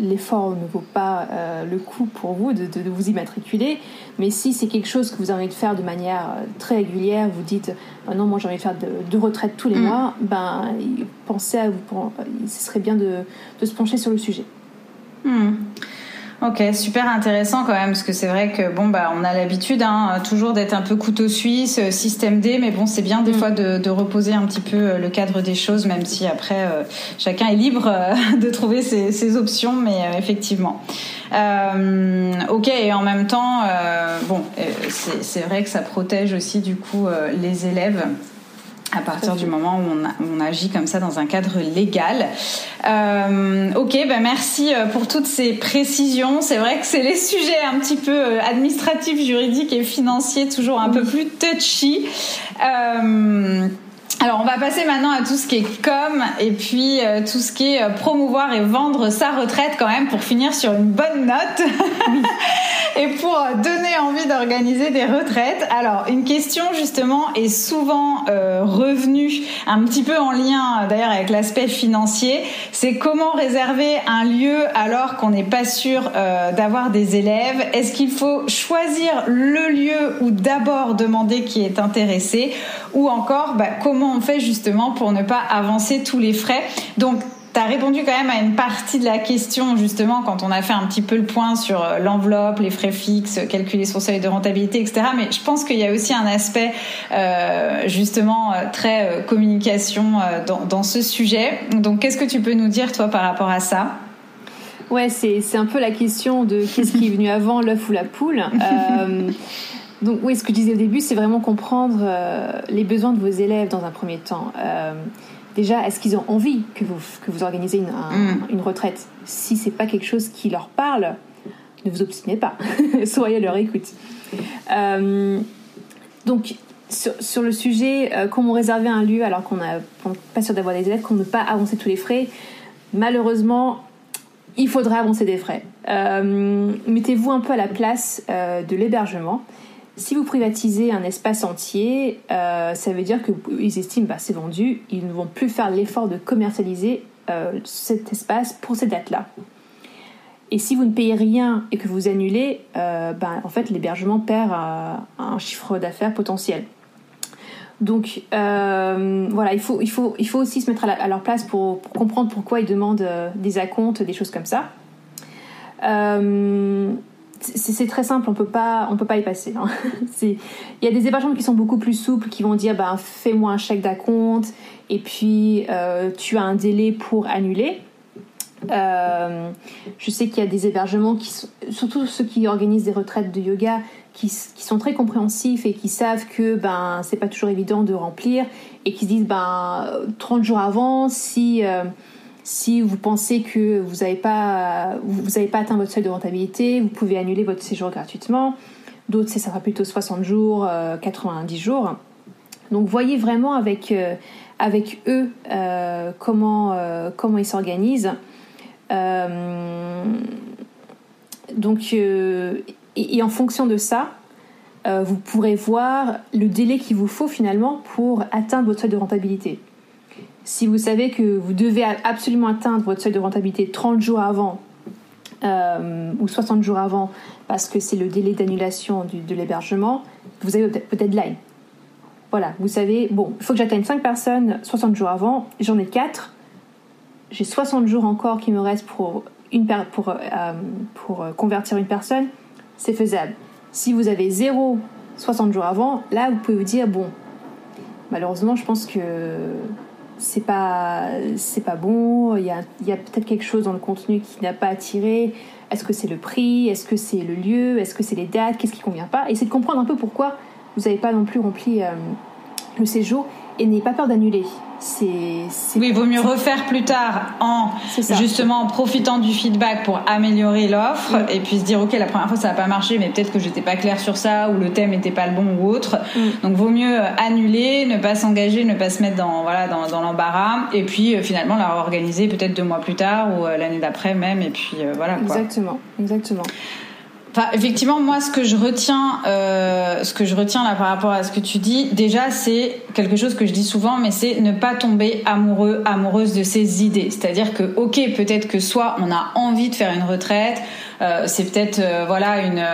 l'effort ne vaut pas euh, le coup pour vous de, vous immatriculer. Mais si c'est quelque chose que vous avez envie de faire de manière euh, très régulière, vous dites ah non, moi j'ai envie de faire deux retraites tous les mm. mois, ben pensez à vous, ce serait bien de, se pencher sur le sujet.
Mm. Ok, super intéressant quand même, parce que c'est vrai que bon bah on a l'habitude hein, toujours d'être un peu couteau suisse, euh, système D, mais bon c'est bien des mm. fois de, reposer un petit peu euh, le cadre des choses, même si après euh, chacun est libre de trouver ses, options, mais effectivement. ok, et en même temps, bon, c'est vrai que ça protège aussi du coup les élèves à partir du moment où on, agit comme ça dans un cadre légal. Euh, ok, ben merci euh, pour toutes ces précisions. C'est vrai que c'est les sujets un petit peu euh, administratifs, juridiques et financiers toujours un peu plus touchy. Euh, alors, on va passer maintenant à tout ce qui est com et puis tout ce qui est promouvoir et vendre sa retraite quand même pour finir sur une bonne note. et pour donner envie d'organiser des retraites. Alors, une question justement est souvent euh, revenue un petit peu en lien d'ailleurs avec l'aspect financier, c'est comment réserver un lieu alors qu'on n'est pas sûr euh, d'avoir des élèves? Est-ce qu'il faut choisir le lieu ou d'abord demander qui est intéressé? Ou encore bah, comment on fait justement pour ne pas avancer tous les frais. Donc tu as répondu quand même à une partie de la question, justement, quand on a fait un petit peu le point sur euh, l'enveloppe, les frais fixes, calculer son seuil de rentabilité, etc. Mais je pense qu'il y a aussi un aspect, euh, justement, euh, très communication dans, dans, ce sujet. Donc, qu'est-ce que tu peux nous dire, toi, par rapport à ça?
Ouais, c'est un peu la question de qu'est-ce qui est venu avant, l'œuf ou la poule. Donc, oui, ce que je disais au début, c'est vraiment comprendre les besoins de vos élèves dans un premier temps déjà, est-ce qu'ils ont envie que vous, que vous organisez une, mm. une retraite? Si c'est pas quelque chose qui leur parle, ne vous obstinez pas. Soyez à leur écoute. Euh, donc, sur, le sujet, euh, comment réserver un lieu alors qu'on n'est pas sûr d'avoir des aides, qu'on ne pas avancer tous les frais, malheureusement, il faudra avancer des frais. Euh, mettez-vous un peu à la place de l'hébergement. Si vous privatisez un espace entier, ça veut dire qu'ils estiment bah, c'est vendu, ils ne vont plus faire l'effort de commercialiser cet espace pour ces dates-là. Et si vous ne payez rien et que vous annulez, euh, ben, en fait, l'hébergement perd euh, un chiffre d'affaires potentiel. Donc euh, voilà, il faut, il, faut, il faut aussi se mettre à, leur place pour, comprendre pourquoi ils demandent des acomptes, des choses comme ça. C'est très simple, on peut pas, on peut pas y passer. Hein. Il y a des hébergements qui sont beaucoup plus souples, qui vont dire ben, fais-moi un chèque d'acompte et puis tu as un délai pour annuler. Euh, je sais qu'il y a des hébergements qui surtout ceux qui organisent des retraites de yoga, qui, sont très compréhensifs et qui savent que ben c'est pas toujours évident de remplir et qui se disent ben 30 jours avant si euh, si vous pensez que vous n'avez pas pas atteint votre seuil de rentabilité, vous pouvez annuler votre séjour gratuitement. D'autres ça sera plutôt 60 jours, 90 euh, jours. Donc voyez vraiment avec avec eux comment comment ils s'organisent. Euh, donc, euh, et, en fonction de ça, euh, vous pourrez voir le délai qu'il vous faut finalement pour atteindre votre seuil de rentabilité. Si vous savez que vous devez absolument atteindre votre seuil de rentabilité 30 jours avant ou 60 jours avant parce que c'est le délai d'annulation de l'hébergement, vous avez votre deadline. Voilà, vous savez, bon, il faut que j'atteigne 5 personnes 60 jours avant, j'en ai 4, j'ai 60 jours encore qui me restent pour, une pour, euh, pour euh, convertir une personne, c'est faisable. Si vous avez 0 60 jours avant, là vous pouvez vous dire bon, malheureusement je pense que c'est pas c'est pas bon, il y a, y a peut-être quelque chose dans le contenu qui n'a pas attiré. Est-ce que c'est le prix? Est-ce que c'est le lieu? Est-ce que c'est les dates? Qu'est-ce qui convient pas? Essayez de comprendre un peu pourquoi vous n'avez pas non plus rempli euh, le séjour et n'ayez pas peur d'annuler. C'est,
oui, il vaut mieux refaire plus tard en justement en profitant du feedback pour améliorer l'offre mm. et puis se dire ok la première fois ça n'a pas marché mais peut-être que j'étais pas claire sur ça ou le thème n'était pas le bon ou autre mm. donc vaut mieux euh, annuler ne pas s'engager ne pas se mettre dans voilà dans, dans l'embarras et puis euh, finalement la réorganiser peut-être deux mois plus tard ou euh, l'année d'après même et puis voilà
quoi. exactement exactement
Enfin, effectivement, moi, ce que je retiens, euh, ce que je retiens là par rapport à ce que tu dis, déjà, c'est quelque chose que je dis souvent, mais c'est ne pas tomber amoureux, amoureuse de ses idées. C'est-à-dire que, ok, peut-être que soit on a envie de faire une retraite, euh, c'est peut-être euh, voilà une,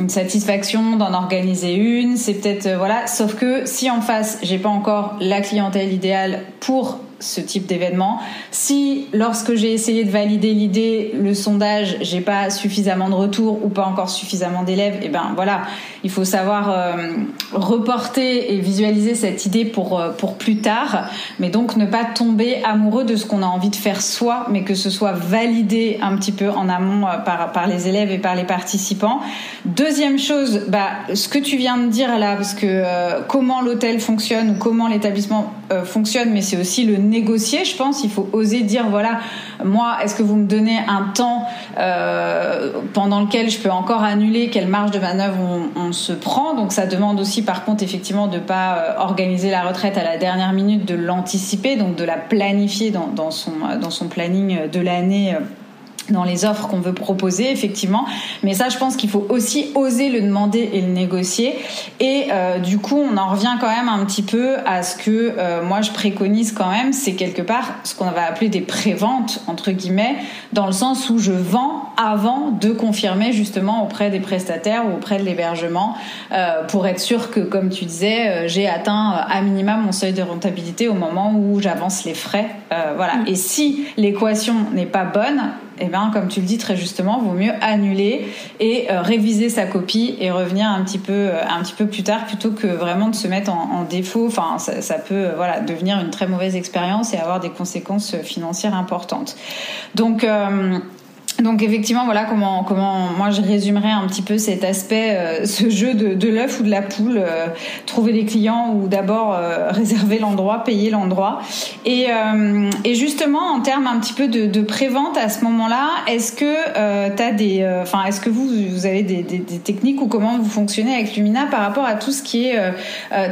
une satisfaction d'en organiser une, c'est peut-être voilà. Sauf que si en face, j'ai pas encore la clientèle idéale pour ce type d'événement. Si lorsque j'ai essayé de valider l'idée, le sondage, j'ai pas suffisamment de retours ou pas encore suffisamment d'élèves, et eh ben voilà, il faut savoir euh, reporter et visualiser cette idée pour euh, pour plus tard, mais donc ne pas tomber amoureux de ce qu'on a envie de faire soi, mais que ce soit validé un petit peu en amont euh, par par les élèves et par les participants. Deuxième chose, bah ce que tu viens de dire là, parce que comment l'hôtel fonctionne ou comment l'établissement fonctionne, mais c'est aussi le négocier, je pense. Il faut oser dire voilà, moi, est-ce que vous me donnez un temps euh, pendant lequel je peux encore annuler Quelle marge de manœuvre on, se prend? Donc ça demande aussi, par contre, effectivement, de pas euh, organiser la retraite à la dernière minute, de l'anticiper, donc de la planifier dans, son dans son planning de l'année. Dans les offres qu'on veut proposer effectivement. Mais ça je pense qu'il faut aussi oser le demander et le négocier. Et euh, du coup on en revient quand même un petit peu à ce que euh, moi je préconise quand même c'est quelque part ce qu'on va appeler des préventes entre guillemets dans le sens où je vends avant de confirmer justement auprès des prestataires ou auprès de l'hébergement euh, pour être sûr que comme tu disais j'ai atteint à minima mon seuil de rentabilité au moment où j'avance les frais voilà. Mm. et si l'équation n'est pas bonne eh ben, comme tu le dis très justement, vaut mieux annuler et euh, réviser sa copie et revenir un petit peu, euh, un petit peu plus tard plutôt que vraiment de se mettre en, défaut. Enfin, ça, peut euh, voilà devenir une très mauvaise expérience et avoir des conséquences financières importantes. Donc donc effectivement, voilà comment comment moi je résumerais un petit peu cet aspect, euh, ce jeu de, de l'œuf ou de la poule, euh, trouver des clients ou d'abord euh, réserver l'endroit, payer l'endroit. Et, et justement en termes un petit peu de, de prévente à ce moment-là, est-ce que tu as des, enfin est-ce que vous vous avez des, des, des, techniques ou comment vous fonctionnez avec Lumina par rapport à tout ce qui est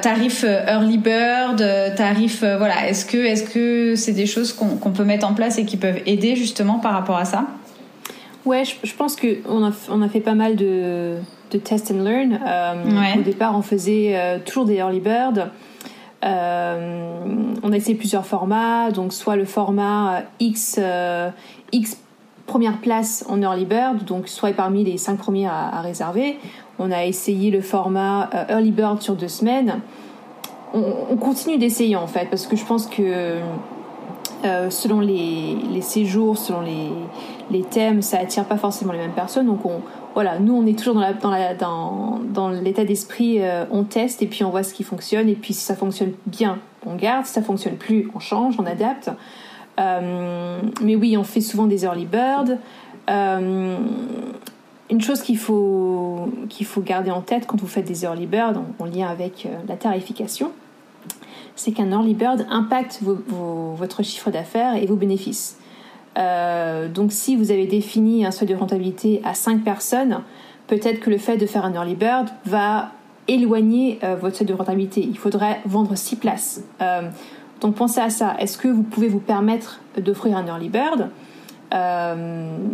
tarif early bird, tarif voilà, est-ce que est-ce que c'est des choses qu'on peut mettre en place et qui peuvent aider justement par rapport à ça?
Ouais, je, pense qu'on a, on a fait pas mal de, de test and learn. Euh, au départ, on faisait euh, toujours des early bird. Euh, on a essayé plusieurs formats, donc soit le format X, X première place en early bird, donc soit parmi les cinq premiers à, réserver. On a essayé le format early bird sur deux semaines. On, on continue d'essayer en fait, parce que je pense que euh, selon les, les, séjours, selon les, les, thèmes, ça attire pas forcément les mêmes personnes. Donc on, voilà, nous on est toujours dans, l'état d'esprit, euh, on teste et puis on voit ce qui fonctionne. Et puis si ça fonctionne bien, on garde. Si ça fonctionne plus, on change, on adapte. Euh, mais oui, on fait souvent des early birds. une chose qu'il faut, qu'il faut garder en tête quand vous faites des early birds, en lien avec la tarification, c'est qu'un early bird impacte votre chiffre d'affaires et vos bénéfices. Euh, donc si vous avez défini un seuil de rentabilité à 5 personnes, peut-être que le fait de faire un early bird va éloigner euh, votre seuil de rentabilité. Il faudrait vendre 6 places. Euh, donc pensez à ça. Est-ce que vous pouvez vous permettre d'offrir un early bird?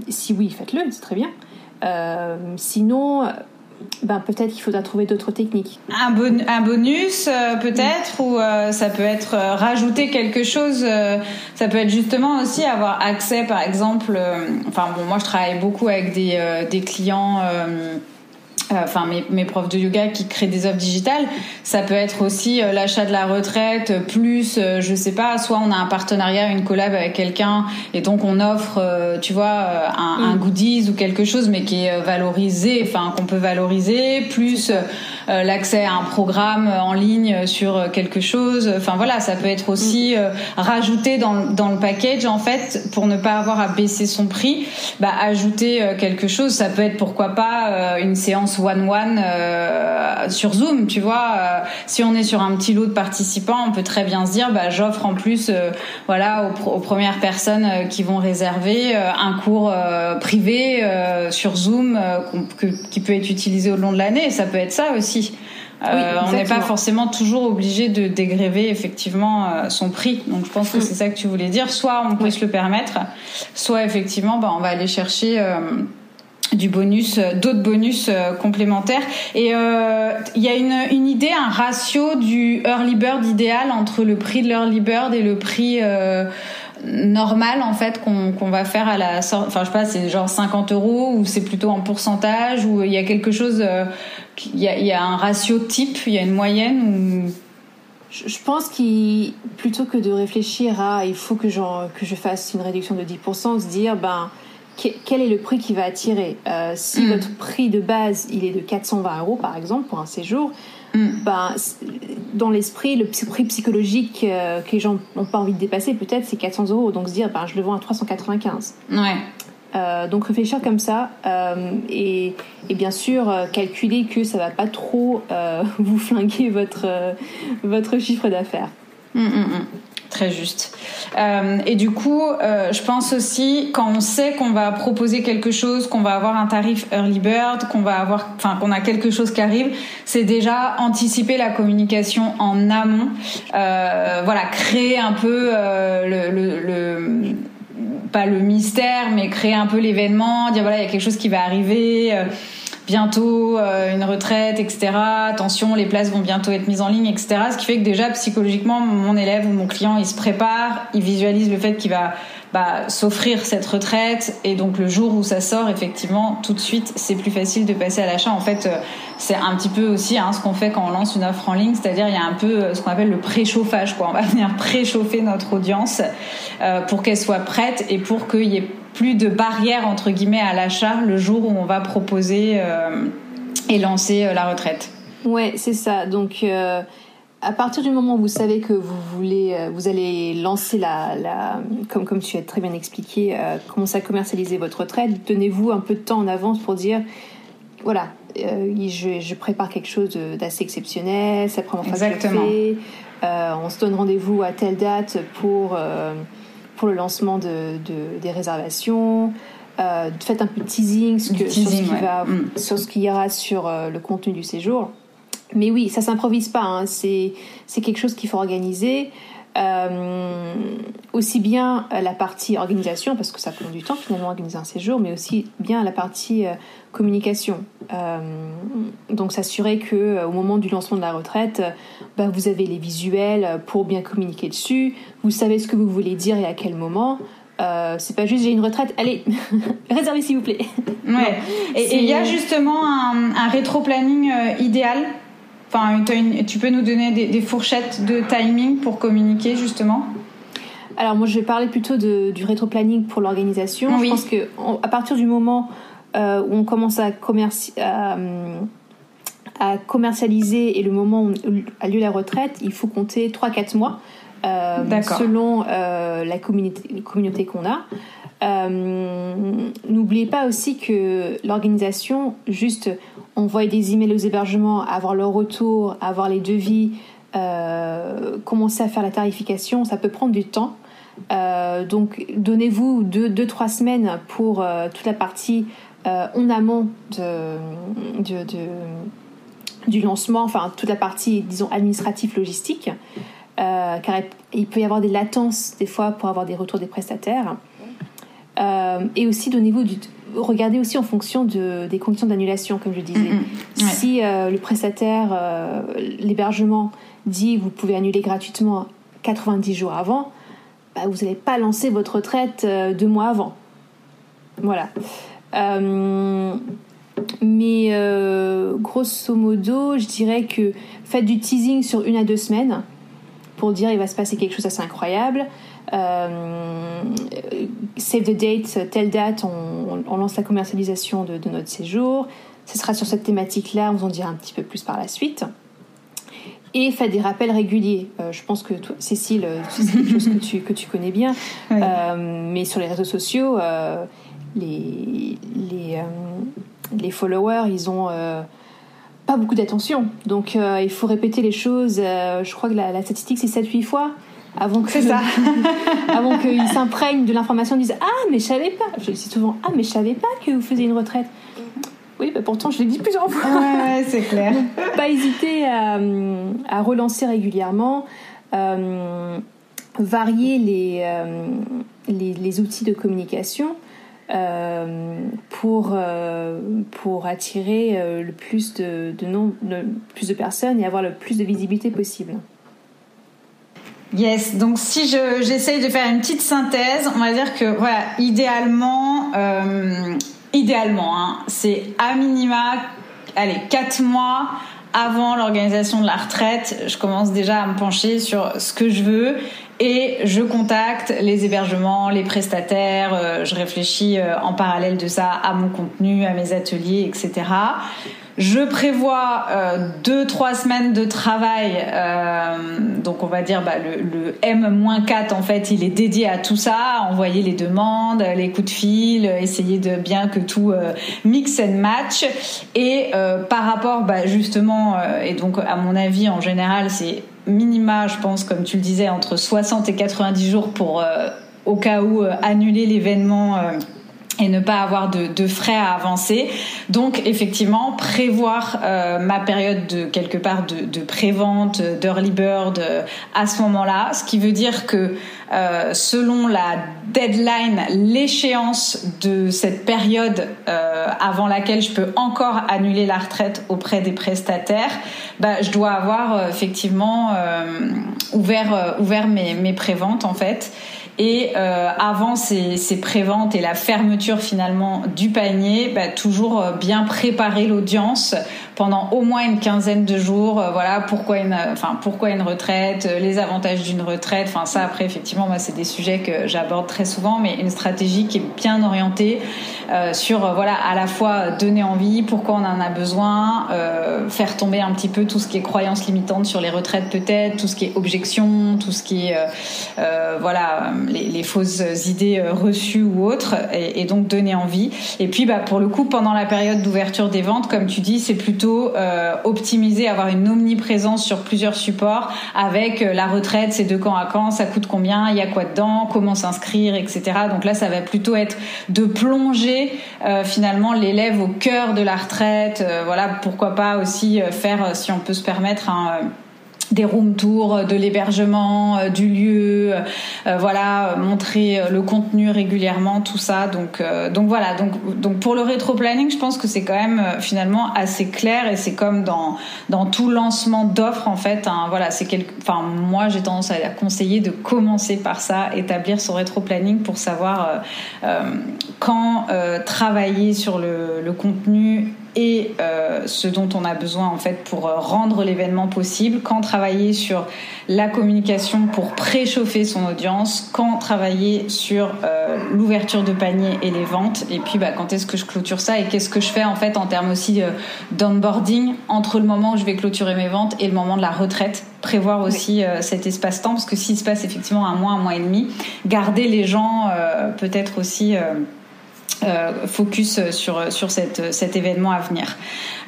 Si oui, faites-le, c'est très bien. sinon, ben, peut-être qu'il faudra trouver d'autres techniques.
Un, un bonus euh, peut-être ou euh, ça peut être euh, rajouter quelque chose. ça peut être justement aussi avoir accès par exemple. enfin bon, moi je travaille beaucoup avec des, des clients enfin mes, mes, profs de yoga qui créent des offres digitales ça peut être aussi euh, l'achat de la retraite plus euh, je sais pas soit on a un partenariat une collab avec quelqu'un et donc on offre tu vois un, un, mm. goodies ou quelque chose mais qui est valorisé enfin qu'on peut valoriser plus l'accès à un programme en ligne sur quelque chose enfin voilà ça peut être aussi mm. rajouté dans, dans le package en fait pour ne pas avoir à baisser son prix bah ajouter quelque chose ça peut être pourquoi pas une séance one-one euh, sur Zoom, tu vois. Euh, si on est sur un petit lot de participants, on peut très bien se dire, bah, j'offre en plus, euh, voilà, aux, premières personnes qui vont réserver un cours privé sur Zoom qui peut être utilisé au long de l'année. Ça peut être ça aussi. On n'est pas forcément toujours obligé de dégréver effectivement son prix. Donc je pense que mm. c'est ça que tu voulais dire. Soit on peut se le permettre, soit effectivement bah, on va aller chercher du bonus, euh, d'autres bonus euh, complémentaires. Et euh, il y a une, une, idée, un ratio du early bird idéal entre le prix de l'early bird et le prix normal en fait qu'on va faire à la sortie. Enfin, je sais pas, c'est genre 50 euros ou c'est plutôt en pourcentage ou il y a quelque chose. Il y, a, y, a, un ratio type, il y a une moyenne ou?
Je pense qu'il plutôt que de réfléchir à il faut que, que je fasse une réduction de 10%, se dire ben quel est le prix qui va attirer? Euh, Si mm. votre prix de base il est de 420 euros par exemple pour un séjour, mm. ben, dans l'esprit, le prix psychologique euh, que les gens n'ont pas envie de dépasser, peut-être c'est 400 euros. Donc se dire, ben, je le vends à 395.
Ouais.
Euh, donc réfléchir comme ça et, et, bien sûr calculer que ça va pas trop vous flinguer votre, votre chiffre d'affaires.
Mm, Très juste. Euh, et du coup, euh, je pense aussi quand on sait qu'on va proposer quelque chose, qu'on va avoir un tarif early bird, qu'on va avoir, enfin qu'on a quelque chose qui arrive, c'est déjà anticiper la communication en amont. Euh, voilà, créer un peu euh, le pas le mystère, mais créer un peu l'événement, dire voilà il y a quelque chose qui va arriver. Euh, bientôt euh, une retraite, etc. Attention, les places vont bientôt être mises en ligne, etc. Ce qui fait que déjà psychologiquement, mon élève ou mon client, il se prépare, il visualise le fait qu'il va s'offrir cette retraite et donc le jour où ça sort, effectivement, tout de suite, c'est plus facile de passer à l'achat. En fait, euh, c'est un petit peu aussi hein, ce qu'on fait quand on lance une offre en ligne, c'est-à-dire il y a un peu euh, ce qu'on appelle le préchauffage. Quoi. On va venir préchauffer notre audience pour qu'elle soit prête et pour qu'il y ait plus de barrières entre guillemets à l'achat le jour où on va proposer euh, et lancer euh, la retraite.
Ouais, c'est ça. Donc euh, à partir du moment où vous savez que vous voulez, euh, vous allez lancer la, la comme comme tu as très bien expliqué, euh, commencer à commercialiser votre retraite, donnez-vous un peu de temps en avance pour dire, voilà, euh, je, je, prépare quelque chose d'assez exceptionnel, ça prend Exactement. Euh, on se donne rendez-vous à telle date pour euh, pour le lancement de, de des réservations. Faites un peu de teasing, sur, ce qui va, mm. sur ce qu'il y aura sur le contenu du séjour. Mais oui, ça s'improvise pas. Hein. C'est quelque chose qu'il faut organiser. Euh, aussi bien la partie organisation, parce que ça prend du temps finalement organiser un séjour, mais aussi bien la partie euh, communication. Euh, donc s'assurer que au moment du lancement de la retraite, bah, vous avez les visuels pour bien communiquer dessus, vous savez ce que vous voulez dire et à quel moment. c'est pas juste j'ai une retraite, allez, réservez s'il vous plaît.
Ouais. et il y a justement un, un rétro-planning idéal? Enfin, tu peux nous donner des, fourchettes de timing pour communiquer justement
alors moi je vais parler plutôt de, du rétro-planning pour l'organisation. Je pense que à partir du moment euh, où on commence à, à, commercialiser et le moment où a lieu la retraite, il faut compter 3-4 mois selon euh, la communauté, communauté qu'on a. N'oubliez pas aussi que l'organisation, juste envoyer des emails aux hébergements, avoir leur retour, avoir les devis, euh, commencer à faire la tarification, ça peut prendre du temps. Euh, donc donnez-vous deux, deux, trois semaines pour euh, toute la partie en amont de, du lancement, enfin toute la partie, disons, administrative, logistique, car il peut y avoir des latences des fois pour avoir des retours des prestataires. et aussi donnez-vous du, regardez aussi en fonction de, des conditions d'annulation, comme je disais. Si euh, le prestataire, euh, l'hébergement, dit vous pouvez annuler gratuitement 90 jours avant, bah, vous n'allez pas lancer votre retraite euh, deux mois avant. Voilà. mais grosso modo, je dirais que faites du teasing sur une à deux semaines pour dire il va se passer quelque chose d'assez incroyable. Euh, save the date, telle date, on, lance la commercialisation de, notre séjour. Ce sera sur cette thématique-là, on vous en dira un petit peu plus par la suite. Et faites des rappels réguliers. Euh, je pense que toi, Cécile, euh, c'est quelque chose que tu, que tu connais bien. mais sur les réseaux sociaux, les, les, les, followers, ils ont pas beaucoup d'attention. Donc il faut répéter les choses. je crois que la, la statistique, c'est 7-8 fois avant que
ça.
avant qu'ils s'imprègnent de l'information, ils disent ah mais je savais pas. Je dis souvent ah mais je savais pas que vous faisiez une retraite. Oui, bah pourtant je l'ai dit plusieurs fois.
Ouais, c'est clair.
pas hésiter à, à, relancer régulièrement, euh, varier les, euh, les, les, outils de communication. Euh, pour, euh, pour attirer euh, le plus de, nombre, de, plus de personnes et avoir le plus de visibilité possible.
Yes, donc si j'essaye de faire une petite synthèse, on va dire que voilà, idéalement, idéalement, hein, c'est à minima, allez, 4 mois avant l'organisation de la retraite, je commence déjà à me pencher sur ce que je veux et je contacte les hébergements, les prestataires, euh, je réfléchis euh, en parallèle de ça à mon contenu, à mes ateliers, etc. Je prévois euh, deux trois semaines de travail, donc on va dire bah, le, le M-4 en fait, il est dédié à tout ça, envoyer les demandes, les coups de fil, essayer de bien que tout euh, mix and match. Et par rapport bah, justement, et donc à mon avis en général, c'est minima, je pense, comme tu le disais, entre 60 et 90 jours pour au cas où annuler l'événement et ne pas avoir de, frais à avancer. Donc effectivement, prévoir euh, ma période de quelque part de, prévente, d'early bird euh, à ce moment-là, ce qui veut dire que euh, selon la deadline, l'échéance de cette période euh, avant laquelle je peux encore annuler la retraite auprès des prestataires, bah, je dois avoir euh, effectivement ouvert ouvert mes, mes préventes en fait. Et euh, avant ces, ces préventes et la fermeture finalement du panier, bah, toujours euh, bien préparer l'audience pendant au moins une quinzaine de jours. voilà pourquoi une, enfin pourquoi une retraite, les avantages d'une retraite. Enfin ça après effectivement moi c'est des sujets que j'aborde très souvent, mais une stratégie qui est bien orientée sur voilà à la fois donner envie, pourquoi on en a besoin, faire tomber un petit peu tout ce qui est croyances limitantes sur les retraites peut-être, tout ce qui est objection, tout ce qui est voilà les, les, fausses idées reçues ou autres, et, et donc donner envie. Et puis bah pour le coup pendant la période d'ouverture des ventes, comme tu dis, c'est plutôt euh, optimiser, avoir une omniprésence sur plusieurs supports avec euh, la retraite, c'est de quand à quand, ça coûte combien, il y a quoi dedans, comment s'inscrire, etc. Donc là, ça va plutôt être de plonger euh, finalement l'élève au cœur de la retraite. voilà, pourquoi pas aussi faire, si on peut se permettre, un des room tours, de l'hébergement, euh, du lieu, euh, voilà, montrer euh, le contenu régulièrement, tout ça. Donc, donc voilà. Donc, donc pour le rétro planning, je pense que c'est quand même finalement assez clair et c'est comme dans dans tout lancement d'offres en fait. Hein, voilà, c'est. Enfin, moi j'ai tendance à conseiller de commencer par ça, établir son rétro planning pour savoir quand travailler sur le, le contenu et euh, ce dont on a besoin en fait pour euh, rendre l'événement possible, quand travailler sur la communication pour préchauffer son audience, quand travailler sur euh, l'ouverture de panier et les ventes, et puis bah, quand est-ce que je clôture ça et qu'est-ce que je fais en fait en termes aussi d'onboarding entre le moment où je vais clôturer mes ventes et le moment de la retraite? Prévoir aussi cet espace-temps parce que s'il se passe effectivement un mois, un mois et demi, garder les gens peut-être aussi focus sur sur cette, cet événement à venir.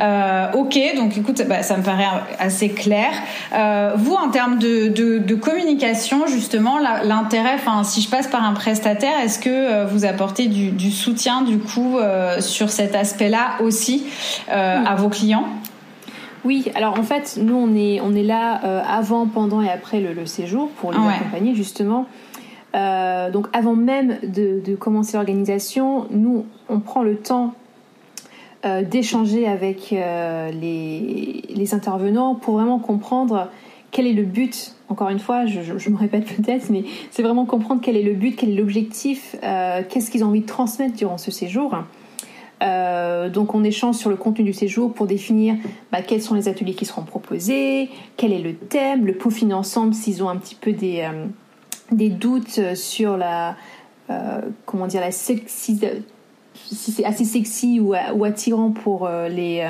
Euh, ok, donc écoute, bah, ça me paraît assez clair. Euh, vous, en termes de, de, de communication, justement, l'intérêt, enfin, si je passe par un prestataire, est-ce que euh, vous apportez du, du, soutien du coup euh, sur cet aspect-là aussi à vos clients?
Oui, alors en fait, nous on est on est là avant, pendant et après le, le séjour pour les accompagner justement. Euh, donc avant même de, commencer l'organisation, nous, on prend le temps euh, d'échanger avec euh, les, intervenants pour vraiment comprendre quel est le but. Encore une fois, je, me répète peut-être, mais c'est vraiment comprendre quel est le but, quel est l'objectif, qu'est-ce qu'ils ont envie de transmettre durant ce séjour. donc on échange sur le contenu du séjour pour définir bah, quels sont les ateliers qui seront proposés, quel est le thème, le peaufiner ensemble s'ils ont un petit peu des des doutes sur la euh, comment dire la sexy si c'est assez sexy ou, attirant pour euh, les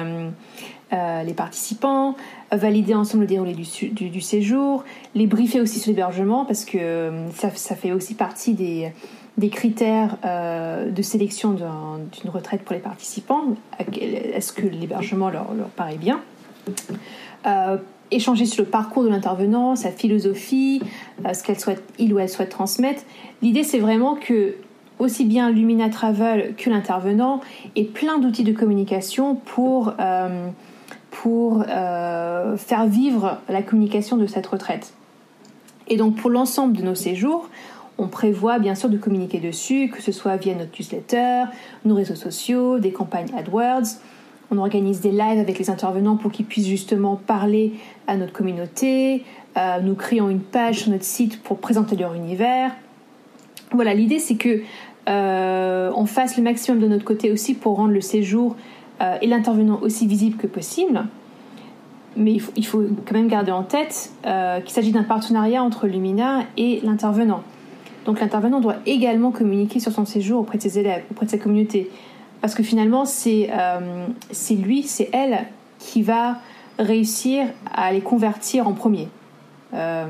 euh, les participants, valider ensemble le déroulé du, du, séjour, les briefer aussi sur l'hébergement parce que ça, ça, fait aussi partie des, des critères de sélection d'une retraite pour les participants. Est-ce que l'hébergement leur, leur, paraît bien? Échanger sur le parcours de l'intervenant, sa philosophie, euh, ce qu'elle souhaite, il ou elle souhaite transmettre. L'idée, c'est vraiment que aussi bien Lumina Travel que l'intervenant ait plein d'outils de communication pour, euh, pour euh, faire vivre la communication de cette retraite. Et donc pour l'ensemble de nos séjours, on prévoit bien sûr de communiquer dessus, que ce soit via notre newsletter, nos réseaux sociaux, des campagnes AdWords. On organise des lives avec les intervenants pour qu'ils puissent justement parler à notre communauté. Euh, nous créons une page sur notre site pour présenter leur univers. Voilà, l'idée c'est que euh, on fasse le maximum de notre côté aussi pour rendre le séjour euh, et l'intervenant aussi visible que possible. Mais il faut, il faut quand même garder en tête qu'il s'agit d'un partenariat entre Lumina et l'intervenant. Donc l'intervenant doit également communiquer sur son séjour auprès de ses élèves, auprès de sa communauté. Parce que finalement, c'est lui, c'est elle qui va réussir à les convertir en premier. Euh,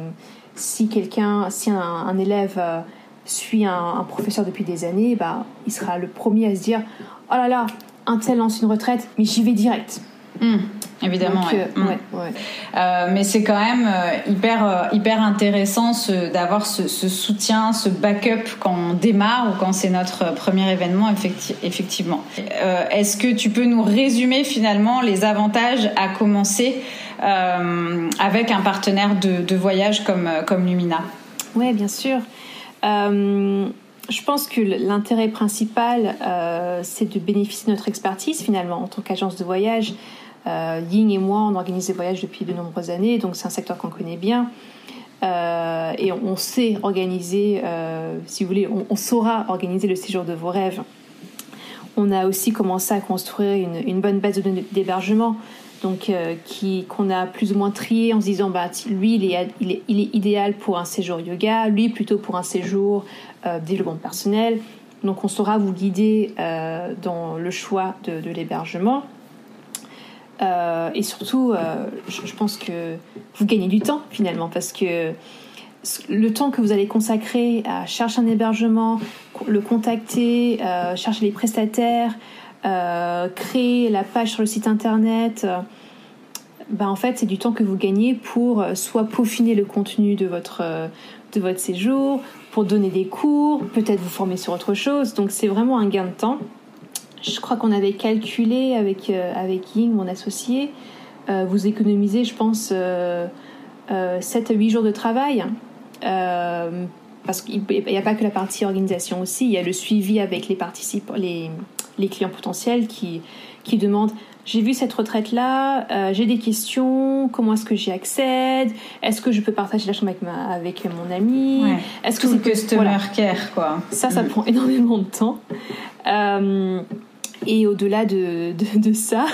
si quelqu'un, si un, élève euh, suit un, professeur depuis des années, bah, il sera le premier à se dire Oh là là, un tel lance une retraite, mais j'y vais direct.
Hmm. Évidemment, euh, mm. euh, mais c'est quand même euh, hyper hyper intéressant d'avoir ce, soutien, ce backup quand on démarre ou quand c'est notre premier événement, effectivement. Est-ce que tu peux nous résumer finalement les avantages à commencer avec un partenaire de, voyage comme comme Lumina?
Oui, bien sûr. je pense que l'intérêt principal, c'est de bénéficier de notre expertise finalement en tant qu'agence de voyage. Euh, Ying et moi, on organise des voyages depuis de nombreuses années, donc c'est un secteur qu'on connaît bien. Euh, et on sait organiser, euh, si vous voulez, on, saura organiser le séjour de vos rêves. On a aussi commencé à construire une, bonne base d'hébergement donc qu'on a plus ou moins trié en se disant bah lui il est, idéal pour un séjour yoga, lui plutôt pour un séjour développement personnel. Donc on saura vous guider dans le choix de l'hébergement. Euh, et surtout, euh, je, pense que vous gagnez du temps finalement parce que le temps que vous allez consacrer à chercher un hébergement, le contacter, euh, chercher les prestataires, créer la page sur le site internet, ben en fait c'est du temps que vous gagnez pour soit peaufiner le contenu de votre de votre séjour, pour donner des cours, peut-être vous former sur autre chose. Donc c'est vraiment un gain de temps je crois qu'on avait calculé avec, euh, avec Ying, mon associé, euh, vous économisez, je pense, 7 euh, à 8 jours de travail. parce qu'il n'y a pas que la partie organisation aussi, il y a le suivi avec les participants, les, les clients potentiels qui, qui demandent j'ai vu cette retraite là, j'ai des questions, comment est-ce que j'y accède, est-ce que je peux partager la chambre avec, ma, avec mon ami, est-ce
que c'est customer care quoi.
Ça, ça mm. prend énormément de temps. Et au-delà de, de, ça,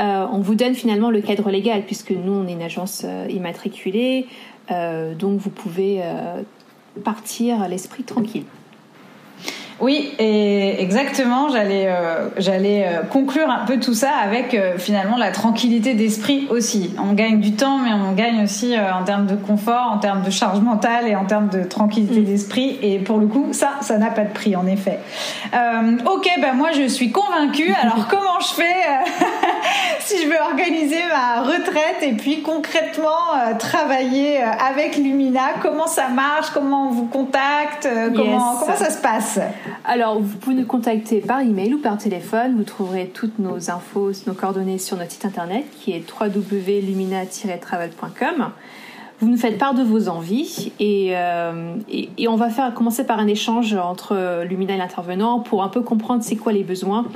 euh, on vous donne finalement le cadre légal, puisque nous, on est une agence euh, immatriculée, euh, donc vous pouvez partir l'esprit tranquille.
Oui, et exactement. J'allais, euh, j'allais euh, conclure un peu tout ça avec euh, finalement la tranquillité d'esprit aussi. On gagne du temps, mais on gagne aussi en termes de confort, en termes de charge mentale et en termes de tranquillité mm. d'esprit. Et pour le coup, ça, ça n'a pas de prix, en effet. ok, ben moi je suis convaincue. Alors comment je fais si je veux organiser ma retraite et puis concrètement travailler avec Lumina? Comment ça marche? Comment on vous contacte? Comment comment ça se passe?
Alors, vous pouvez nous contacter par email ou par téléphone. Vous trouverez toutes nos infos, nos coordonnées sur notre site internet qui est www.lumina-travel.com. Vous nous faites part de vos envies et, euh, on va faire commencer par un échange entre Lumina et l'intervenant pour un peu comprendre c'est quoi les besoins.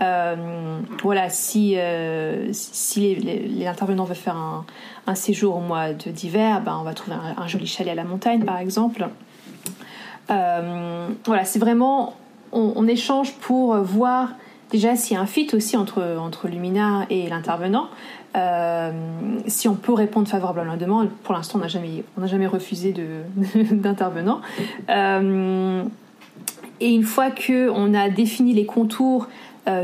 Euh, voilà, si, euh, l'intervenant veut faire un, séjour au mois d'hiver, ben on va trouver un, joli chalet à la montagne par exemple. Euh, voilà, c'est vraiment, on, échange pour voir déjà s'il y a un fit aussi entre, entre Lumina et l'intervenant. Euh, si on peut répondre favorablement à la demande, pour l'instant on n'a jamais, jamais refusé d'intervenant. Euh, et une fois qu'on a défini les contours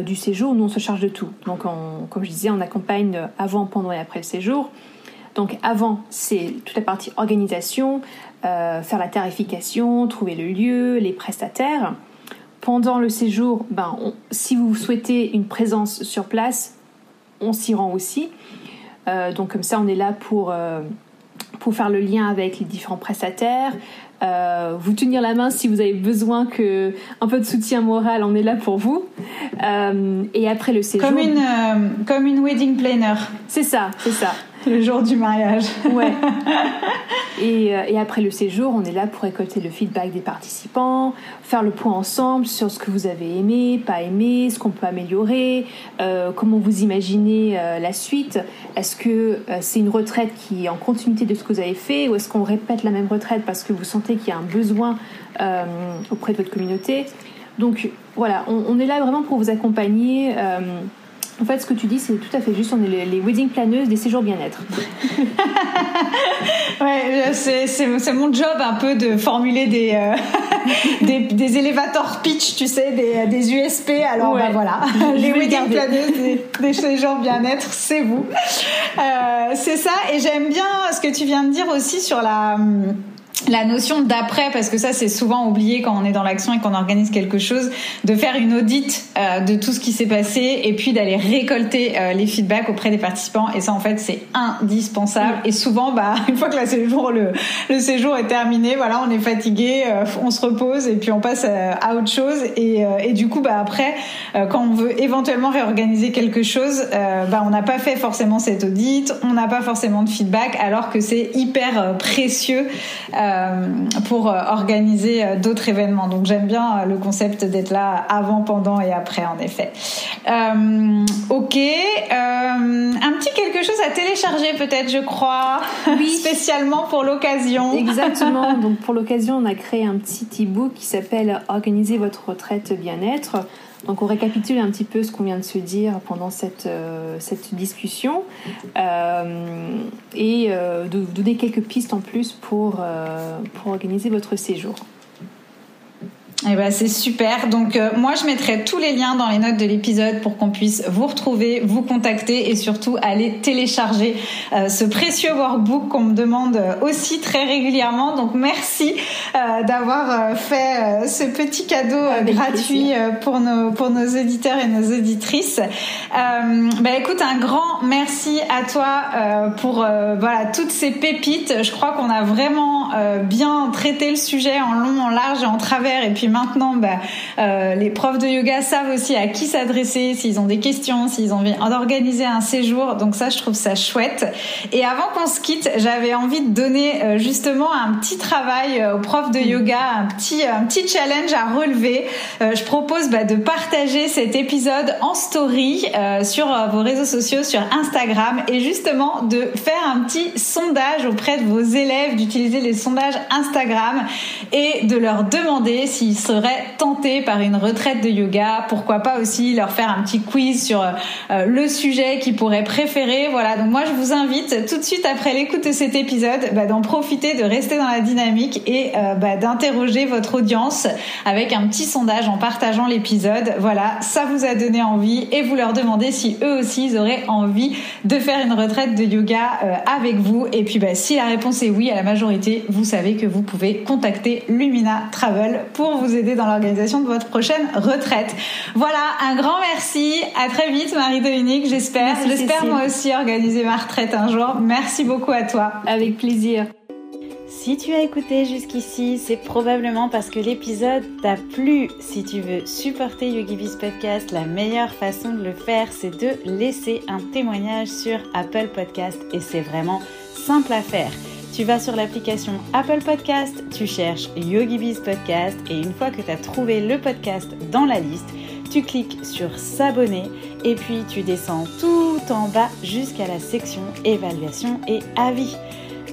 du séjour, nous on se charge de tout. Donc comme je disais, on accompagne avant, pendant et après le séjour. Donc avant, c'est toute la partie organisation, euh, faire la tarification, trouver le lieu, les prestataires. Pendant le séjour, ben, si vous souhaitez une présence sur place, on s'y rend aussi. Euh, donc comme ça, on est là pour, euh, pour faire le lien avec les différents prestataires, vous tenir la main si vous avez besoin que un peu de soutien moral, on est là pour vous. et après le séjour,
comme une comme une wedding planner.
C'est ça, c'est ça.
Le jour du mariage.
Ouais. Et, euh, et, après le séjour, on est là pour récolter le feedback des participants, faire le point ensemble sur ce que vous avez aimé, pas aimé, ce qu'on peut améliorer, euh, comment vous imaginez euh, la suite. Est-ce que c'est une retraite qui est en continuité de ce que vous avez fait ou est-ce qu'on répète la même retraite parce que vous sentez qu'il y a un besoin auprès de votre communauté? Donc voilà, on, on, est là vraiment pour vous accompagner. En fait, ce que tu dis, c'est tout à fait juste. On est les, wedding planeuses des séjours bien-être.
ouais, c'est mon job un peu de formuler des, euh, des, des elevator pitch, tu sais, des, des USP. Alors, bah, voilà, les wedding planeuses des, des séjours bien-être, c'est vous. Euh, c'est ça. Et j'aime bien ce que tu viens de dire aussi sur la la notion d'après, parce que ça c'est souvent oublié quand on est dans l'action et qu'on organise quelque chose, de faire une audite euh, de tout ce qui s'est passé et puis d'aller récolter euh, les feedbacks auprès des participants. Et ça en fait c'est indispensable. Et souvent, bah une fois que la séjour, le, le séjour est terminé, voilà, on est fatigué, euh, on se repose et puis on passe à autre chose. Et, et du coup, bah après, quand on veut éventuellement réorganiser quelque chose, bah on n'a pas fait forcément cette audite, on n'a pas forcément de feedback, alors que c'est hyper précieux. Euh, pour euh, organiser euh, d'autres événements. Donc j'aime bien le concept d'être là avant, pendant et après, en effet. ok, un petit quelque chose à télécharger peut-être, je crois, oui. spécialement pour l'occasion.
Exactement. Donc pour l'occasion, on a créé un petit e-book qui s'appelle Organiser votre retraite bien-être. Donc on récapitule un petit peu ce qu'on vient de se dire pendant cette, euh, discussion euh, et euh, donner quelques pistes en plus pour, pour organiser votre séjour.
Eh ben c'est super. Donc euh, moi je mettrai tous les liens dans les notes de l'épisode pour qu'on puisse vous retrouver, vous contacter et surtout aller télécharger euh, ce précieux workbook qu'on me demande aussi très régulièrement. Donc merci euh, d'avoir fait ce petit cadeau gratuit pour nos pour nos auditeurs et nos auditrices. ben écoute un grand merci à toi pour voilà toutes ces pépites. Je crois qu'on a vraiment bien traité le sujet en long, en large et en travers et puis maintenant, bah, euh, les profs de yoga savent aussi à qui s'adresser, s'ils ont des questions, s'ils ont envie d'organiser un séjour. Donc ça, je trouve ça chouette. Et avant qu'on se quitte, j'avais envie de donner euh, justement un petit travail euh, aux profs de yoga, un petit, challenge à relever. je propose bah, de partager cet épisode en story sur vos réseaux sociaux, sur Instagram, et justement de faire un petit sondage auprès de vos élèves, d'utiliser les sondages Instagram et de leur demander s'ils seraient tentés par une retraite de yoga, pourquoi pas aussi leur faire un petit quiz sur euh, le sujet qu'ils pourraient préférer. Voilà, donc moi je vous invite tout de suite après l'écoute de cet épisode bah, d'en profiter, de rester dans la dynamique et euh, bah, d'interroger votre audience avec un petit sondage en partageant l'épisode. Voilà, ça vous a donné envie et vous leur demandez si eux aussi ils auraient envie de faire une retraite de yoga euh, avec vous. Et puis bah, si la réponse est oui à la majorité, vous savez que vous pouvez contacter Lumina Travel pour vous aider dans l'organisation de votre prochaine retraite. Voilà, un grand merci. À très vite, Marie-Dominique, j'espère. J'espère moi aussi organiser ma retraite un jour. Merci beaucoup à toi.
Avec plaisir.
Si tu as écouté jusqu'ici, c'est probablement parce que l'épisode t'a plu. Si tu veux supporter YogiBiz Podcast, la meilleure façon de le faire, c'est de laisser un témoignage sur Apple Podcast et c'est vraiment simple à faire. Tu vas sur l'application Apple Podcast, tu cherches YogiBiz Podcast et une fois que tu as trouvé le podcast dans la liste, tu cliques sur s'abonner et puis tu descends tout en bas jusqu'à la section évaluation et avis.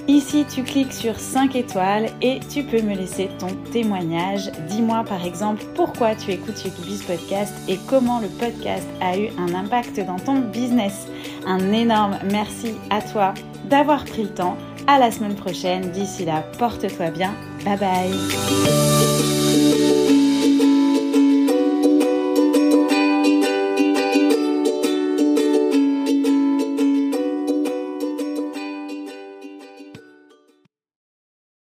Ici, tu cliques sur 5 étoiles et tu peux me laisser ton témoignage. Dis-moi par exemple pourquoi tu écoutes YogiBiz Podcast et comment le podcast a eu un impact dans ton business. Un énorme merci à toi d'avoir pris le temps à la semaine prochaine. D'ici là, porte-toi bien. Bye bye.